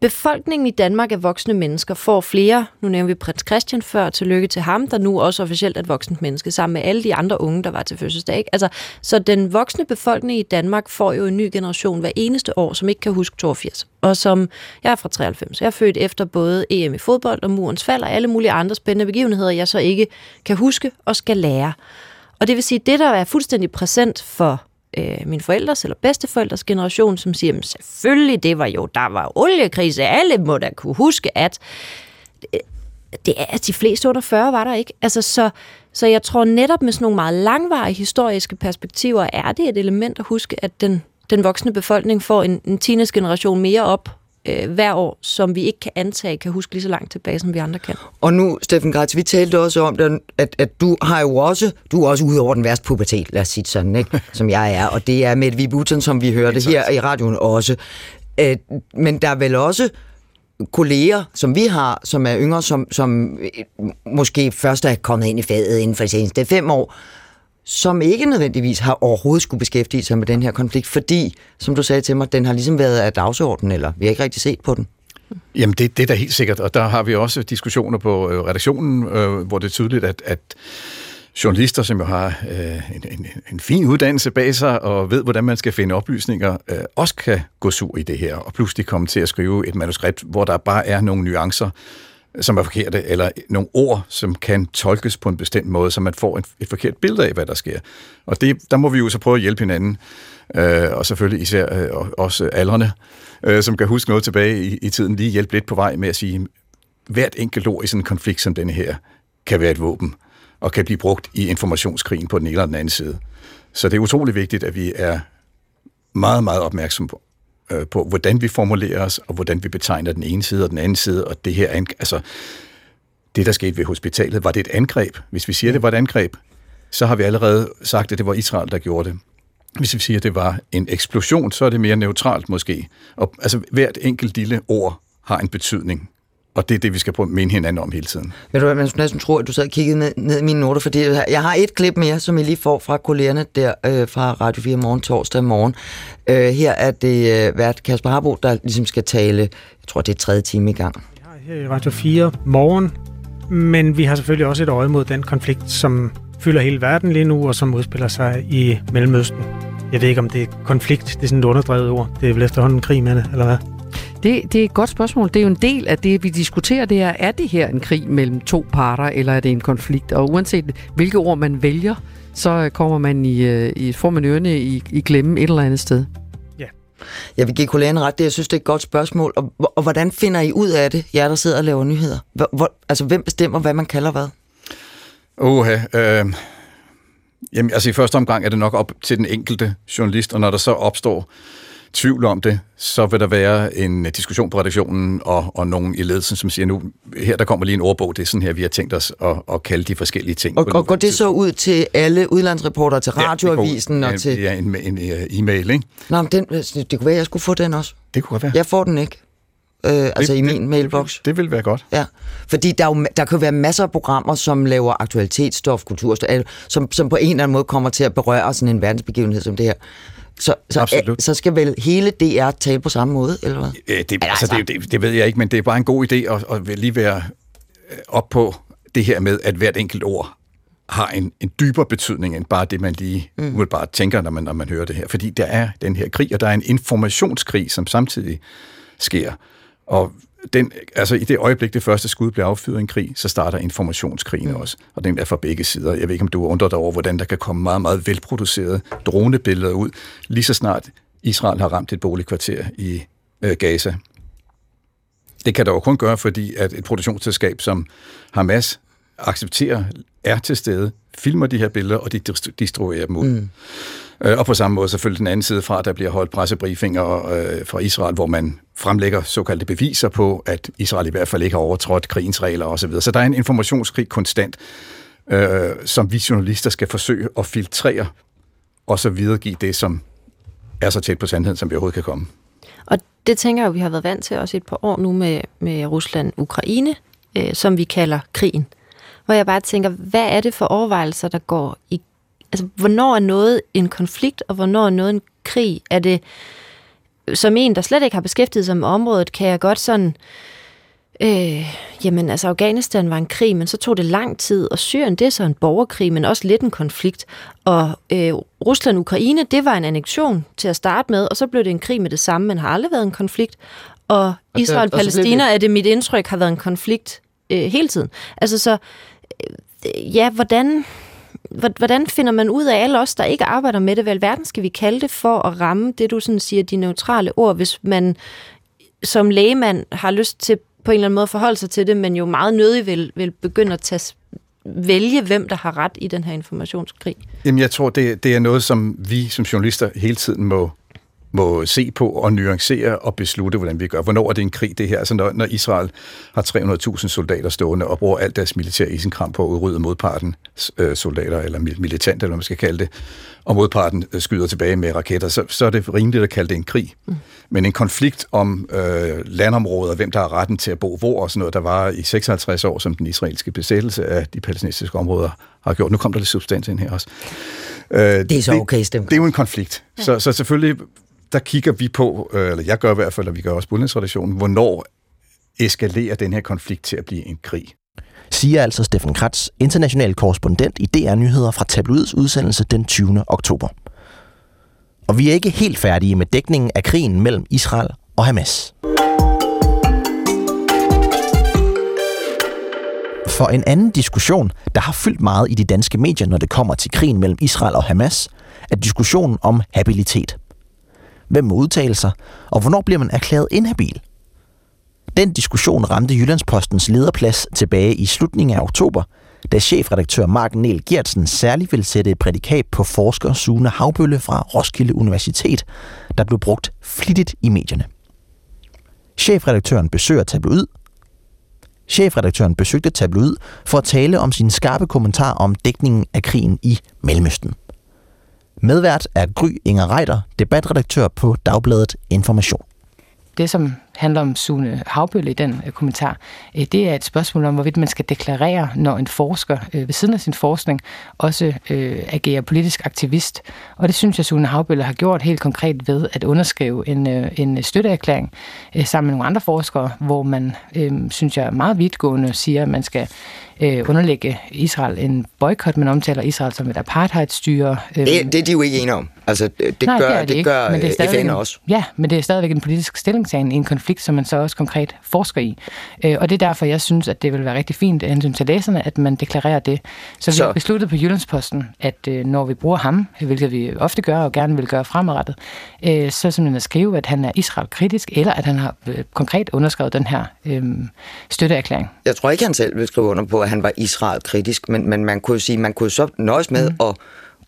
G: befolkningen i Danmark af voksne mennesker får flere, nu nævner vi prins Christian før, tillykke til ham, der nu også officielt er et voksent menneske, sammen med alle de andre unge, der var til fødselsdag. Ikke? Altså, så den voksne befolkning i Danmark får jo en ny generation hver eneste år, som ikke kan huske 82. Og som, jeg er fra 93, jeg er født efter både EM i fodbold og murens fald og alle mulige andre spændende begivenheder, jeg så ikke kan huske og skal lære. Og det vil sige, det der er fuldstændig præsent for øh, min forældres eller bedsteforældres generation, som siger, selvfølgelig, det var jo, der var oliekrise, alle må da kunne huske, at øh, det er, at de fleste under 40 var der ikke. Altså, så, så jeg tror netop med sådan nogle meget langvarige historiske perspektiver, er det et element at huske, at den, den voksne befolkning får en, en teenage-generation mere op øh, hver år, som vi ikke kan antage kan huske lige så langt tilbage, som vi andre kan.
D: Og nu, Steffen Gratz, vi talte også om, det, at, at du har jo også, du er også ude over den værste pubertet, lad os sige sådan, ikke? (laughs) som jeg er, og det er med Vibuton, som vi hørte her i radioen også. Øh, men der er vel også kolleger, som vi har, som er yngre, som, som øh, måske først er kommet ind i faget inden for de seneste fem år, som ikke nødvendigvis har overhovedet skulle beskæftige sig med den her konflikt, fordi, som du sagde til mig, den har ligesom været af dagsordenen, eller vi har ikke rigtig set på den.
F: Jamen, det, det er da helt sikkert, og der har vi også diskussioner på øh, redaktionen, øh, hvor det er tydeligt, at, at journalister, som jo har øh, en, en, en fin uddannelse bag sig og ved, hvordan man skal finde oplysninger, øh, også kan gå sur i det her og pludselig komme til at skrive et manuskript, hvor der bare er nogle nuancer, som er forkerte, eller nogle ord, som kan tolkes på en bestemt måde, så man får et, et forkert billede af, hvad der sker. Og det, der må vi jo så prøve at hjælpe hinanden, øh, og selvfølgelig især øh, også aldrene, øh, som kan huske noget tilbage i, i tiden, lige hjælpe lidt på vej med at sige, hvert enkelt ord i sådan en konflikt som denne her, kan være et våben, og kan blive brugt i informationskrigen på den ene eller den anden side. Så det er utrolig vigtigt, at vi er meget, meget opmærksom på, øh, på, hvordan vi formulerer os, og hvordan vi betegner den ene side og den anden side, og det her, altså, det der skete ved hospitalet, var det et angreb? Hvis vi siger, det var et angreb, så har vi allerede sagt, at det var Israel, der gjorde det. Hvis vi siger, at det var en eksplosion, så er det mere neutralt måske. Og, altså, hvert enkelt lille ord har en betydning. Og det er det, vi skal prøve at minde hinanden om hele tiden.
D: Ved du hvad, man skulle næsten tro, at du sad og kiggede ned, ned i mine noter, fordi jeg har et klip mere, som I lige får fra kollegerne der øh, fra Radio 4 morgen, torsdag morgen. Øh, her er det øh, vært Kasper Harbo, der ligesom skal tale, jeg tror, det er tredje time i gang.
J: Vi har her i Radio 4 morgen, men vi har selvfølgelig også et øje mod den konflikt, som fylder hele verden lige nu, og som udspiller sig i Mellemøsten. Jeg ved ikke, om det er konflikt, det er sådan et underdrevet ord. Det er vel efterhånden krig med det, eller hvad?
I: Det, det er et godt spørgsmål. Det er jo en del af det, vi diskuterer, det er, er det her en krig mellem to parter, eller er det en konflikt? Og uanset hvilke ord man vælger, så kommer man i, øh, i får man ørene i, i glemme et eller andet sted.
D: Ja. Jeg vil give kollegaen ret, det jeg synes, det er et godt spørgsmål. Og, og hvordan finder I ud af det, jer der sidder og laver nyheder? Hvor, hvor, altså, hvem bestemmer, hvad man kalder hvad?
F: Oha, øh, jamen, altså i første omgang er det nok op til den enkelte journalist, og når der så opstår tvivl om det, så vil der være en diskussion på redaktionen og, og nogen i ledelsen, som siger nu, her der kommer lige en ordbog, det er sådan her, vi har tænkt os at, at kalde de forskellige ting.
D: Og, og går det så ud til alle udlandsreportere, til radioavisen
F: ja,
D: og til...
F: Ja, en, en, en e-mail, ikke?
D: Nå, men den, det kunne være, at jeg skulle få den også.
F: Det kunne være.
D: Jeg får den ikke. Øh, det, altså i min
F: det,
D: mailbox.
F: Det, det vil være godt.
D: Ja, fordi der, jo, der kan være masser af programmer, som laver aktualitetsstof, kulturstof, som, som på en eller anden måde kommer til at berøre sådan en verdensbegivenhed som det her. Så, så, så skal vel hele DR tale på samme måde, eller hvad?
F: Ja, det, altså, det, det, det ved jeg ikke, men det er bare en god idé at, at lige være øh, op på det her med, at hvert enkelt ord har en, en dybere betydning end bare det, man lige mm. bare tænker, når man, når man hører det her. Fordi der er den her krig, og der er en informationskrig, som samtidig sker. Og den, altså i det øjeblik, det første skud bliver affyret i en krig, så starter informationskrigen mm. også. Og den er fra begge sider. Jeg ved ikke, om du undrer dig over, hvordan der kan komme meget, meget velproducerede dronebilleder ud, lige så snart Israel har ramt et boligkvarter i øh, Gaza. Det kan der jo kun gøre, fordi at et produktionsselskab som Hamas accepterer, er til stede, filmer de her billeder, og de distribuerer dem ud. Mm. Øh, og på samme måde selvfølgelig den anden side fra, der bliver holdt pressebriefinger øh, fra Israel, hvor man fremlægger såkaldte beviser på, at Israel i hvert fald ikke har overtrådt krigens regler osv. Så der er en informationskrig konstant, øh, som vi journalister skal forsøge at filtrere, og så videregive det, som er så tæt på sandheden, som vi overhovedet kan komme.
G: Og det tænker jeg vi har været vant til også et par år nu med, med Rusland-Ukraine, øh, som vi kalder krigen. Hvor jeg bare tænker, hvad er det for overvejelser, der går i altså, hvornår er noget en konflikt, og hvornår er noget en krig? Er det, som en, der slet ikke har beskæftiget sig med området, kan jeg godt sådan, øh, jamen altså Afghanistan var en krig, men så tog det lang tid, og Syrien, det er så en borgerkrig, men også lidt en konflikt. Og øh, Rusland-Ukraine, det var en annektion til at starte med, og så blev det en krig med det samme, men har aldrig været en konflikt. Og Israel-Palæstina, er det mit indtryk, har været en konflikt øh, hele tiden. Altså så, øh, ja, hvordan hvordan finder man ud af alle os, der ikke arbejder med det? Hvad verden skal vi kalde det for at ramme det, du sådan siger, de neutrale ord, hvis man som lægemand har lyst til på en eller anden måde at forholde sig til det, men jo meget nødig vil, vil begynde at tage, vælge, hvem der har ret i den her informationskrig?
F: Jamen, jeg tror, det, det er noget, som vi som journalister hele tiden må må se på og nuancere og beslutte, hvordan vi gør. Hvornår er det en krig, det her? Altså når, når Israel har 300.000 soldater stående og bruger alt deres militær isenkram på at udrydde modparten øh, soldater, eller militant, eller hvad man skal kalde det, og modparten øh, skyder tilbage med raketter, så, så er det rimeligt at kalde det en krig. Mm. Men en konflikt om øh, landområder, hvem der har retten til at bo hvor og sådan noget, der var i 56 år, som den israelske besættelse af de palæstinensiske områder har gjort. Nu kom der lidt substans ind her også.
D: Øh, det er så okay stemt.
F: Det, det er jo en konflikt. Ja. Så, så selvfølgelig der kigger vi på, øh, eller jeg gør i hvert fald, og vi gør også på hvornår eskalerer den her konflikt til at blive en krig.
B: Siger altså Steffen Kratz, international korrespondent i DR Nyheder fra Tabloids udsendelse den 20. oktober. Og vi er ikke helt færdige med dækningen af krigen mellem Israel og Hamas. For en anden diskussion, der har fyldt meget i de danske medier, når det kommer til krigen mellem Israel og Hamas, er diskussionen om habilitet. Hvem må udtale sig, og hvornår bliver man erklæret inhabil? Den diskussion ramte Jyllandspostens lederplads tilbage i slutningen af oktober, da chefredaktør Mark Niel Gertsen særligt ville sætte et prædikat på forsker Sune Havbølle fra Roskilde Universitet, der blev brugt flittigt i medierne. Chefredaktøren besøger tabloid. Chefredaktøren besøgte tabloid for at tale om sin skarpe kommentar om dækningen af krigen i Mellemøsten. Medvært er Gry Inger Reiter, debatredaktør på Dagbladet Information.
K: Det, som handler om Sune Havbølle i den øh, kommentar, øh, det er et spørgsmål om, hvorvidt man skal deklarere, når en forsker øh, ved siden af sin forskning også øh, agerer politisk aktivist. Og det synes jeg, Sune Havbølle har gjort helt konkret ved at underskrive en, øh, en støtteerklæring øh, sammen med nogle andre forskere, hvor man, øh, synes jeg, meget vidtgående siger, at man skal øh, underlægge Israel en boykot, men omtaler Israel som et apartheidstyre.
D: Øh. Det, det er de jo ikke enige om. Altså, det,
K: Nej,
D: gør,
K: det, det,
D: det
K: ikke,
D: gør
K: men det er
D: FN
K: en,
D: også.
K: Ja, men det er stadigvæk en politisk stillingtagen i en konflikt, som man så også konkret forsker i. Øh, og det er derfor, jeg synes, at det vil være rigtig fint af hensyn til læserne, at man deklarerer det. Så vi
D: Så-
K: har besluttet på Jyllandsposten, at øh, når vi bruger ham, hvilket vi ofte gør og gerne vil gøre fremadrettet, øh, så simpelthen at skrive, at han er Israel-kritisk, eller at han har øh, konkret underskrevet den her øh, støtteerklæring.
D: Jeg tror ikke, han selv vil skrive under på, at han var Israel-kritisk, men, men man kunne jo sige, man kunne så nøjes med mm. at,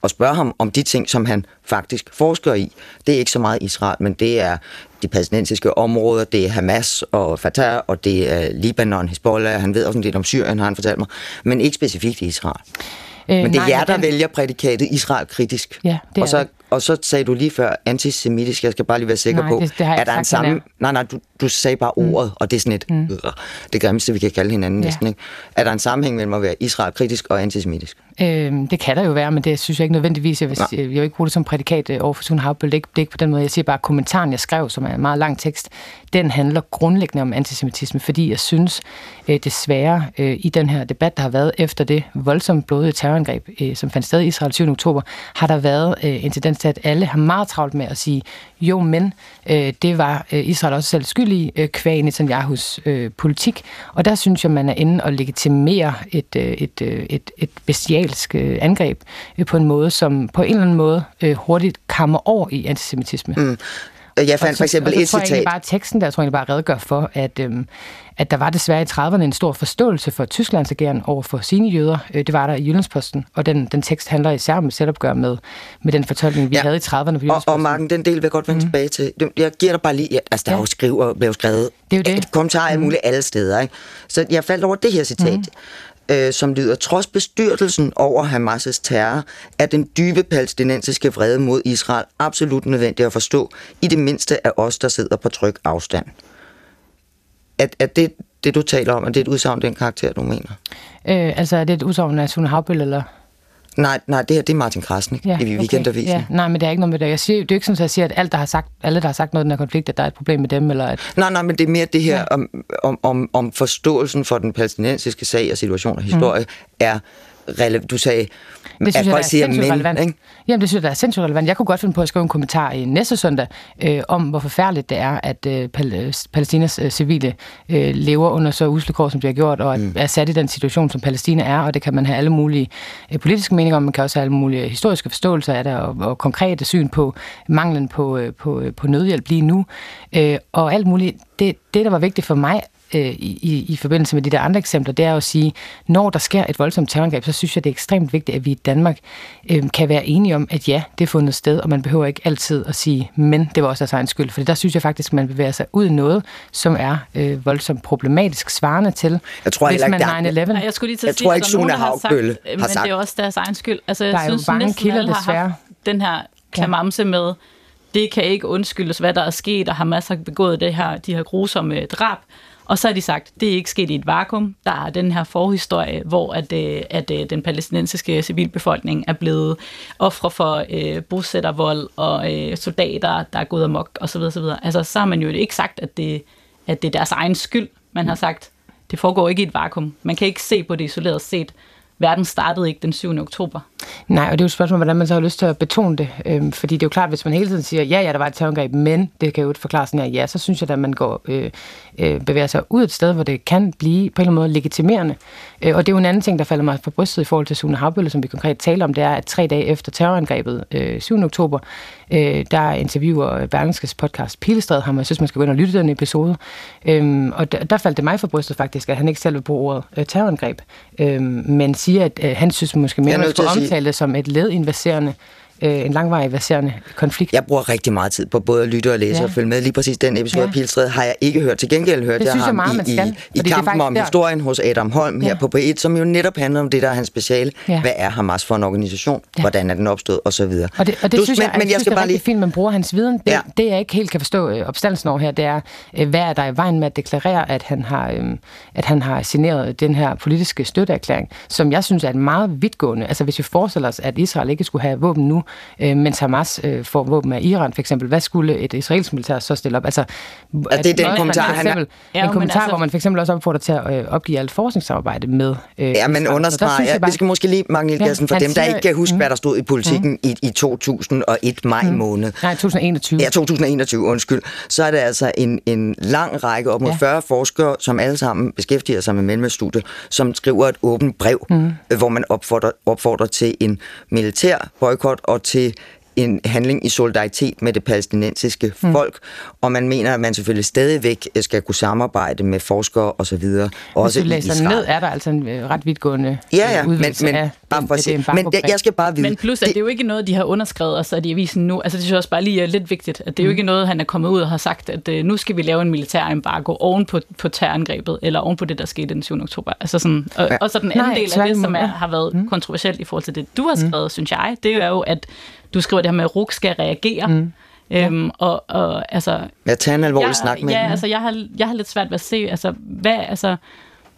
D: at spørge ham om de ting, som han faktisk forsker i. Det er ikke så meget Israel, men det er de palæstinensiske områder, det er Hamas og Fatah, og det er Libanon, Hezbollah, han ved også del om Syrien, har han fortalt mig, men ikke specifikt Israel.
K: Øh,
D: Men det er
K: nej,
D: jer, der
K: han-
D: vælger prædikatet Israel-kritisk.
K: Ja, det
D: og, så,
K: det.
D: og så sagde du lige før antisemitisk, jeg skal bare lige være sikker
K: Nej,
D: på,
K: det- det har
D: er der en samme... Nej, nej, du, du sagde bare ordet, og det er sådan et... Mm. det grimmeste, vi kan kalde hinanden
K: Ja.
D: næsten, ikke? Er der en sammenhæng mellem at være Israel-kritisk og antisemitisk?
K: Øhm, det kan der jo være, men det synes jeg ikke nødvendigvis. Jeg vil,
D: Nej.
K: jeg vil jo ikke bruge det som prædikat øh, over for Sune Havbøl. Det, er ikke- på den måde. Jeg siger bare, at kommentaren, jeg skrev, som er en meget lang tekst, den handler grundlæggende om antisemitisme, fordi jeg synes øh, desværre øh, i den her debat, der har været efter det voldsomt blodige terrorangreb, øh, som fandt sted i Israel 7. oktober, har der været øh, en tendens til, at alle har meget travlt med at sige, jo, men øh, det var øh, Israel også selv skyld i, øh, kvæg Netanyahus øh, politik. Og der synes jeg, man er inde og legitimere et, øh, et, øh, et, et bestialsk øh, angreb øh, på en måde, som på en eller anden måde øh, hurtigt kammer over i antisemitisme.
D: Mm. Jeg fandt
K: så-
D: for eksempel et
K: tror jeg
D: citat.
K: bare, teksten der tror jeg bare redegør for, at, øhm, at der var desværre i 30'erne en stor forståelse for Tysklands ageren over for sine jøder. Øh, det var der i Jyllandsposten, og den, den tekst handler især om et selvopgør med, med den fortolkning, vi
D: Ja.
K: havde i 30'erne på
D: Og, og Marken, den del vil jeg godt vende mm. tilbage til. Jeg giver dig bare lige... Ja, altså, der er jo skriver, jo skrevet
K: Det er jo det.
D: et kommentarer alt muligt alle steder. Ikke? Så jeg faldt over det her citat, mm øh, som lyder, trods bestyrtelsen over Hamas' terror, er den dybe palæstinensiske vrede mod Israel absolut nødvendig at forstå, i det mindste af os, der sidder på tryg afstand. At, at det, det, du taler om, er det et udsagn, den karakter, du mener?
K: Øh, altså, er det et udsagn af Sune Havbøl, eller?
D: Nej, nej, det her det er Martin Krasnik ja, i Weekendavisen.
K: Ja, nej, men det er ikke noget med det. Jeg siger, det er ikke sådan, at jeg siger, at alt, der har sagt, alle, der har sagt noget i den her konflikt, at der er et problem med dem, eller at...
D: Nej, nej, men det er mere det her ja. om, om, om, om forståelsen for den palæstinensiske sag og situation og historie mm. er relevant. Du sagde,
K: Det synes
D: at
K: jeg, der er sindssygt
D: men,
K: relevant.
D: ikke?
K: Jamen, det synes jeg, der er sindssygt relevant. Jeg kunne godt finde på at skrive en kommentar i næste søndag øh, om, hvor forfærdeligt det er, at øh, Pal- Palæstinas øh, civile øh, lever under så usle kår, som de har gjort, og at, mm. er sat i den situation, som Palæstina er, og det kan man have alle mulige øh, politiske meninger om, man kan også have alle mulige historiske forståelser af det, og, og konkrete syn på manglen på, øh, på, øh, på nødhjælp lige nu, øh, og alt muligt. Det, det, der var vigtigt for mig øh, i, i, i forbindelse med de der andre eksempler, det er jo at sige, når der sker et voldsomt terrorangreb, så synes jeg, det er ekstremt vigtigt, at vi i Danmark øh, kan være enige om, at ja, det er fundet sted, og man behøver ikke altid at sige, men det var også deres egen skyld, for der synes jeg faktisk, at man bevæger sig ud i noget, som er øh, voldsomt problematisk svarende til,
D: Jeg tror
K: hvis man
D: der er-
K: 9-11.
L: Nej, jeg skulle lige til
D: Jeg
L: at sige,
D: tror ikke,
L: er
D: Sune
L: der har sagt,
D: Haugbølle
L: øh,
D: har
L: men
D: sagt-
L: det er også deres egen skyld. Altså, jeg
K: Der er jo
L: synes
K: mange
L: næsten
K: kilder,
L: alle har
K: desværre.
L: haft den her klamamse med, det kan ikke undskyldes, hvad der er sket, og Hamas har begået det her, de her grusomme drab. Og så har de sagt, det er ikke sket i et vakuum. Der er den her forhistorie, hvor at, øh, at øh, den palæstinensiske civilbefolkning er blevet ofre for øh, bosættervold og øh, soldater, der er gået amok osv. osv. Altså, så har man jo ikke sagt, at det, at det er deres egen skyld. Man har sagt, det foregår ikke i et vakuum. Man kan ikke se på det isoleret set. Verden startede ikke den 7. oktober.
K: Nej, og det er jo et spørgsmål, hvordan man så har lyst til at betone det. Øhm, fordi det er jo klart, hvis man hele tiden siger, ja, ja, der var et terrorangreb, men det kan jo ikke forklare sådan her, ja, så synes jeg, at man går, øh, øh, bevæger sig ud et sted, hvor det kan blive på en eller anden måde legitimerende. Øh, og det er jo en anden ting, der falder mig for brystet i forhold til Sune Havbølle, som vi konkret taler om, det er, at tre dage efter terrorangrebet øh, 7. oktober, øh, der interviewer Berlingskes podcast Pilestred ham, og jeg synes, man skal gå ind og lytte den episode. Øhm, og der, der faldt det mig for brystet faktisk, at han ikke selv vil bruge ordet øh, terrorangreb, øh, men siger, at øh, han synes måske mere,
D: er
K: man skulle omtale det som et led i en verserende øh, en langvarig verserende konflikt.
D: Jeg bruger rigtig meget tid på både at lytte og læse
K: Ja.
D: ja. og følge med. Lige præcis den episode
K: Ja.
D: af Pilstred har jeg ikke hørt. Til gengæld hørte
K: Det
D: jeg
K: synes jeg
D: ham
K: meget, man
D: i,
K: skal,
D: i, i kampen om
K: der-
D: historien hos Adam Holm her
K: Ja.
D: på P1, som jo netop handler om det, der er hans speciale.
K: Ja.
D: Hvad er Hamas for en organisation? Hvordan er den opstået? Og så videre.
K: Og det, og det
D: Du,
K: synes jeg,
D: men, men jeg
K: synes,
D: skal
K: det er
D: bare lige...
K: fint, man bruger hans viden. Det, ja.
D: Ja.
K: det jeg ikke helt kan forstå øh, opstandelsen over her, det er, øh, hvad er der i vejen med at deklarere, at han har, øh, at han har signeret den her politiske støtteerklæring, som jeg synes er et meget vidtgående. Altså hvis vi forestiller os, at Israel ikke skulle have våben nu, øh, mens Hamas øh, får våben af Iran for eksempel, hvad skulle et israelsk militær så stille op? Altså, at
D: det er den kommentar, han
K: eksempel,
L: Ja,
K: en
L: men
K: kommentar,
L: altså-
K: hvor man for eksempel også opfordrer til at øh, opgive alt forskningssamarbejde med øh,
D: Ja, men
K: der
D: understreger, ja,
K: bare-
D: vi skal måske lige, Magnhild
K: Ja,
D: Gassen, for dem, der
K: siger-
D: ikke kan huske,
K: Mm.
D: hvad der stod i politikken i, i 2001 maj måned.
K: Nej, 2021.
D: Ja, 2021, undskyld. Så er det altså en, en lang række, op mod
K: Ja.
D: ja. 40 forskere, som alle sammen beskæftiger sig med mellemstudiet, som skriver et åbent brev, mm. hvor man opfordrer, opfordrer til en militær boykot og til en handling i solidaritet med det palæstinensiske mm. folk, og man mener, at man selvfølgelig stadigvæk skal kunne samarbejde med forskere osv.
K: Hvis
D: Også
K: du
D: i
K: læser
D: Israel.
K: ned, er der altså en øh, ret vidtgående
D: Ja, ja,
K: øh,
D: men,
K: udvidelse
D: men
K: af
D: bare for at
K: det
D: men jeg, jeg skal bare vide,
L: Men plus, at det er jo ikke noget, de har underskrevet og sat i avisen nu. Altså, det synes jeg også bare lige er lidt vigtigt. At det er jo ikke noget, han er kommet ud og har sagt, at øh, nu skal vi lave en militær embargo oven på, på terrorangrebet, eller oven på det, der skete den 7. oktober. Altså sådan, og,
D: Ja.
L: og så den anden
K: Nej,
L: del af det, som er,
K: ja.
L: har været mm. kontroversielt i forhold til det, du har skrevet, mm. synes jeg, det er jo, at du skriver det her med, at RUK skal reagere. Mm. Øhm, og, og altså,
D: med at tage en alvorlig
L: jeg,
D: snak med
L: Ja, altså, jeg har, jeg har lidt svært ved at se, altså, hvad, altså,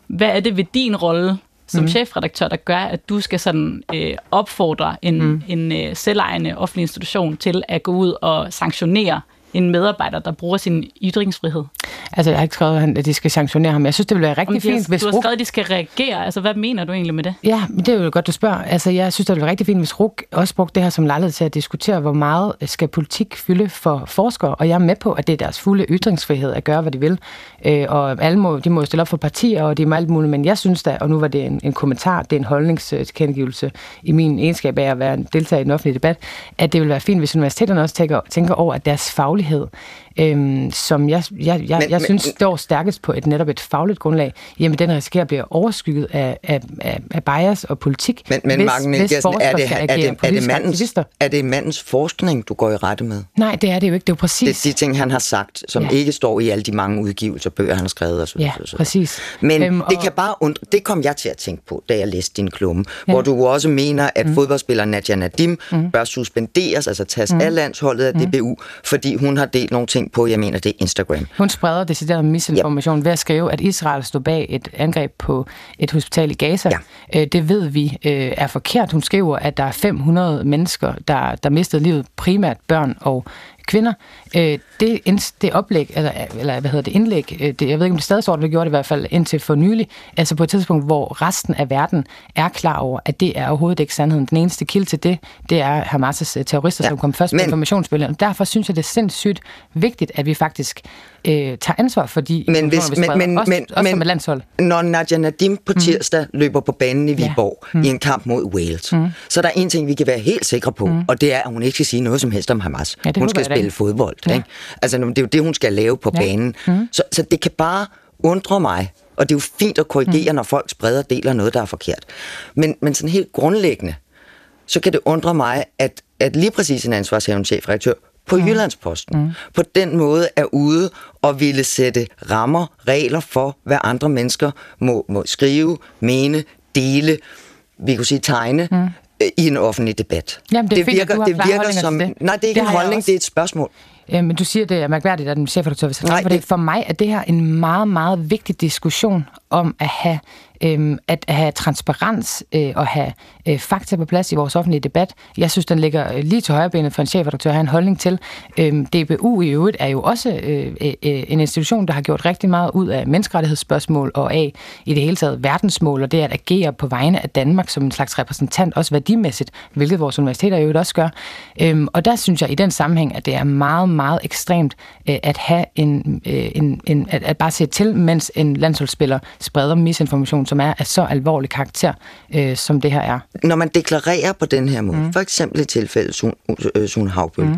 L: hvad er det ved din rolle som mm. chefredaktør, der gør, at du skal sådan øh, opfordre en, mm. en øh, selvejende offentlig institution til at gå ud og sanktionere en medarbejder, der bruger sin ytringsfrihed?
K: Altså, jeg har ikke skrevet, at de skal sanktionere ham. Jeg synes, det ville være rigtig
L: Om de har,
K: fint, hvis
L: du har skrevet, at de skal reagere. Altså, hvad mener du egentlig med det?
K: Ja, men det er jo godt, du spørger. Altså, jeg synes, det ville være rigtig fint, hvis RUK også brugte det her som lejlighed til at diskutere, hvor meget skal politik fylde for forskere. Og jeg er med på, at det er deres fulde ytringsfrihed at gøre, hvad de vil. Øh, og alle må, de må jo stille op for partier, og de må alt muligt. Men jeg synes da, og nu var det en, en kommentar, det er en holdningstilkendegivelse i min egenskab af at være en deltager i den offentlige debat, at det ville være fint, hvis universiteterne også tænker, tænker over, at deres faglighed, øhm, som jeg, jeg, jeg,
D: Men-
K: jeg
D: men-
K: synes står stærkest på et netop et fagligt grundlag, jamen den risikerer at blive overskygget af, af, af, af bias og politik,
D: Men, men
K: hvis,
D: Marken
K: hvis
D: er det, er, det, er, det mandens,
K: aktivister.
D: er det mandens forskning, du går i rette med?
K: Nej, det er det jo ikke. Det er jo præcis.
D: Det er de ting, han har sagt, som
K: Ja.
D: ikke står i alle de mange udgivelser, bøger, han har skrevet osv.
K: Ja, præcis.
D: Men
K: Øhm,
D: det kan bare undre, det kom jeg til at tænke på, da jeg læste din klumme,
K: Ja.
D: ja. hvor du også mener, at mm. fodboldspilleren Nadia Nadim mm. bør suspenderes, altså tages mm. af landsholdet af DBU, fordi hun har delt nogle ting på, jeg mener, det er Instagram.
K: Hun spreder decideret misinformation ved at skrive, at Israel stod bag et angreb på et hospital i Gaza. Ja. Det ved vi øh, er forkert. Hun skriver, at der er 500 mennesker, der, der mistede livet, primært børn og kvinder. Øh, Det, det oplæg, eller, eller hvad hedder det, indlæg, øh, det, jeg ved ikke, om det stadig står, det gjorde det i hvert fald indtil for nylig, altså på et tidspunkt, hvor resten af verden er klar over, at det er overhovedet ikke sandheden. Den eneste kilde til det, det er Hamas' terrorister, ja. som kom først på
D: men-
K: informationsbølgen. Derfor synes jeg, det er sindssygt vigtigt, at vi faktisk øh, tager ansvar for de
D: Men hvis,
K: vi
D: men,
K: spreder.
D: men,
K: også,
D: men,
K: også
D: men,
K: som et landshold.
D: Når Nadia Nadim på tirsdag mm. løber på banen i Viborg
K: Mm.
D: ja. mm. i en kamp mod Wales, mm. så er der en ting, vi kan være helt sikre på, mm. og det er, at hun ikke skal sige noget som helst om Hamas.
K: Ja,
D: hun skal spille fodbold.
K: Ja.
D: Ikke? Altså, det er jo det, hun skal lave på
K: ja.
D: banen.
K: Mm.
D: Så, så det kan bare undre mig, og det er jo fint at korrigere, mm. når folk spreder og deler noget, der er forkert. Men, men sådan helt grundlæggende, så kan det undre mig, at, at lige præcis en ansvarshavende chefredaktør på mm. Jyllandsposten mm. på den måde er ude og ville sætte rammer, regler for, hvad andre mennesker må, må skrive, mene, dele, vi kunne sige tegne, mm. i en offentlig debat.
K: Jamen, det er fint, du har
D: det virker som...
K: det.
D: Nej, det er ikke
K: Det
D: en holdning, det er et spørgsmål.
K: Ja, men du siger, det er mærkværdigt, at en chefredaktør vil sætte for det.
D: det-
K: For mig er det her en meget, meget vigtig diskussion om at have øh, at have transparens øh, og have øh, fakta på plads i vores offentlige debat. Jeg synes, den ligger øh, lige til højrebenet for en chefredaktør at have en holdning til. Øh, DBU i øvrigt er jo også øh, øh, øh, en institution, der har gjort rigtig meget ud af menneskerettighedsspørgsmål og af i det hele taget verdensmål, og det at agere på vegne af Danmark som en slags repræsentant, også værdimæssigt, hvilket vores universiteter i øvrigt også gør. Øh, og der synes jeg i den sammenhæng, at det er meget, meget ekstremt øh, at have en, øh, en, en at, at bare se til, mens en landsholdsspiller spreder misinformation som er af så alvorlig karakter, øh, som det her er.
D: Når man deklarerer på den her måde, mm. for eksempel i tilfælde Sun, øh, Sun Havbøl, mm.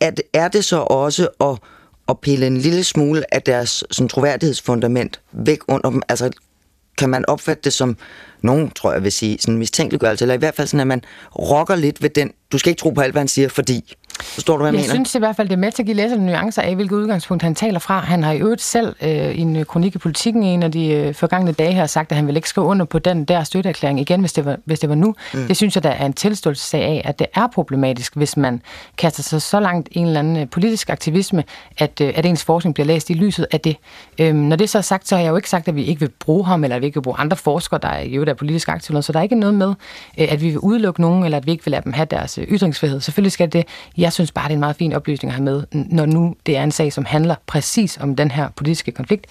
D: er, er det så også at, at pille en lille smule af deres sådan, troværdighedsfundament væk under dem? Altså, kan man opfatte det som, nogen tror jeg vil sige, sådan mistænkeliggørelse, eller i hvert fald sådan, at man rokker lidt ved den, du skal ikke tro på alt, hvad han siger, fordi Forstår du, hvad jeg,
K: jeg
D: mener?
K: Jeg synes i hvert fald, det er med til at give læserne nuancer af, hvilket udgangspunkt han taler fra. Han har i øvrigt selv øh, i en kronik i politikken en af de øh, forgangne dage her sagt, at han vil ikke skrive under på den der støtteerklæring igen, hvis det var, hvis det var nu. Mm. Det synes jeg, der er en tilståelsessag af, at det er problematisk, hvis man kaster sig så langt i en eller anden øh, politisk aktivisme, at, øh, at ens forskning bliver læst i lyset af det. Øhm, når det så er sagt, så har jeg jo ikke sagt, at vi ikke vil bruge ham, eller at vi ikke vil bruge andre forskere, der er jo der er politisk aktive, så der er ikke noget med, øh, at vi vil udelukke nogen, eller at vi ikke vil lade dem have deres øh, ytringsfrihed. Selvfølgelig skal det. Jeg synes bare, det er en meget fin oplysning at have med, når nu det er en sag, som handler præcis om den her politiske konflikt.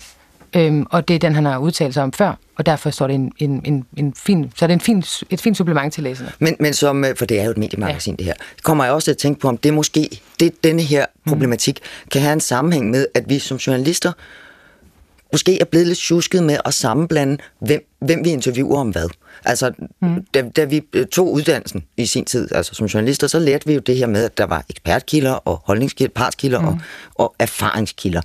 K: Øhm, og det er den, han har udtalt sig om før, og derfor står det en, en, en, en fin, så er det en fin, et fint supplement til læserne.
D: Men, men som, øh, for det er jo et mediemagasin, ja. det her, kommer jeg også til at tænke på, om det måske, det, denne her problematik, mm. kan have en sammenhæng med, at vi som journalister måske er blevet lidt tjusket med at sammenblande, hvem, hvem vi interviewer om hvad. Altså, mm. da, da vi øh, tog uddannelsen i sin tid, altså som journalister, så lærte vi jo det her med, at der var ekspertkilder og holdningskilder, partskilder mm. og, og erfaringskilder.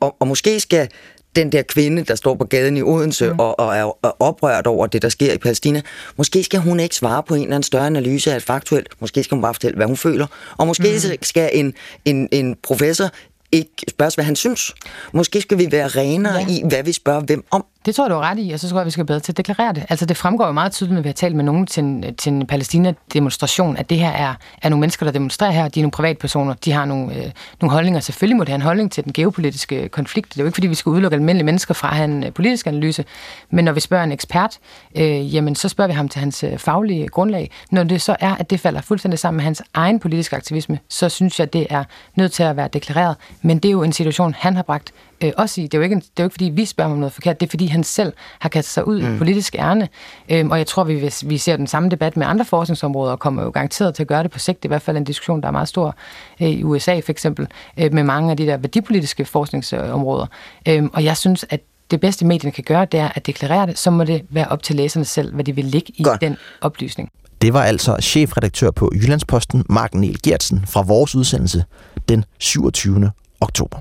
D: Og, og måske skal den der kvinde, der står på gaden i Odense mm. og, og er oprørt over det, der sker i Palæstina, måske skal hun ikke svare på en eller anden større analyse af et faktuelt. Måske skal hun bare fortælle, hvad hun føler. Og måske mm. skal en, en, en professor ikke spørges, hvad han synes. Måske skal vi være renere ja. i, hvad vi spørger hvem om.
K: Det tror jeg, du er ret i, og så tror jeg, vi skal bedre til at deklarere det. Altså, det fremgår jo meget tydeligt, når vi har talt med nogen til en, til en Palæstina-demonstration, at det her er, er nogle mennesker, der demonstrerer her. De er nogle privatpersoner. De har nogle, øh, nogle holdninger. Selvfølgelig må det have en holdning til den geopolitiske konflikt. Det er jo ikke, fordi vi skal udelukke almindelige mennesker fra at have en øh, politisk analyse. Men når vi spørger en ekspert, øh, jamen, så spørger vi ham til hans øh, faglige grundlag. Når det så er, at det falder fuldstændig sammen med hans egen politiske aktivisme, så synes jeg, det er nødt til at være deklareret. Men det er jo en situation, han har bragt øh, også i. Det er, jo ikke, det er jo ikke, fordi vi spørger om noget forkert, det er, fordi han selv har kastet sig ud mm. i politisk ærne. Øhm, og jeg tror, vi, hvis vi ser den samme debat med andre forskningsområder, og kommer jo garanteret til at gøre det på sigt. Det er i hvert fald en diskussion, der er meget stor øh, i USA for eksempel, øh, med mange af de der værdipolitiske forskningsområder. Øhm, og jeg synes, at det bedste medierne kan gøre, det er at deklarere det, så må det være op til læserne selv, hvad de vil ligge i Godt. den oplysning.
B: Det var altså chefredaktør på Jyllandsposten, Mark Niel Gertsen, fra vores udsendelse den 27. oktober.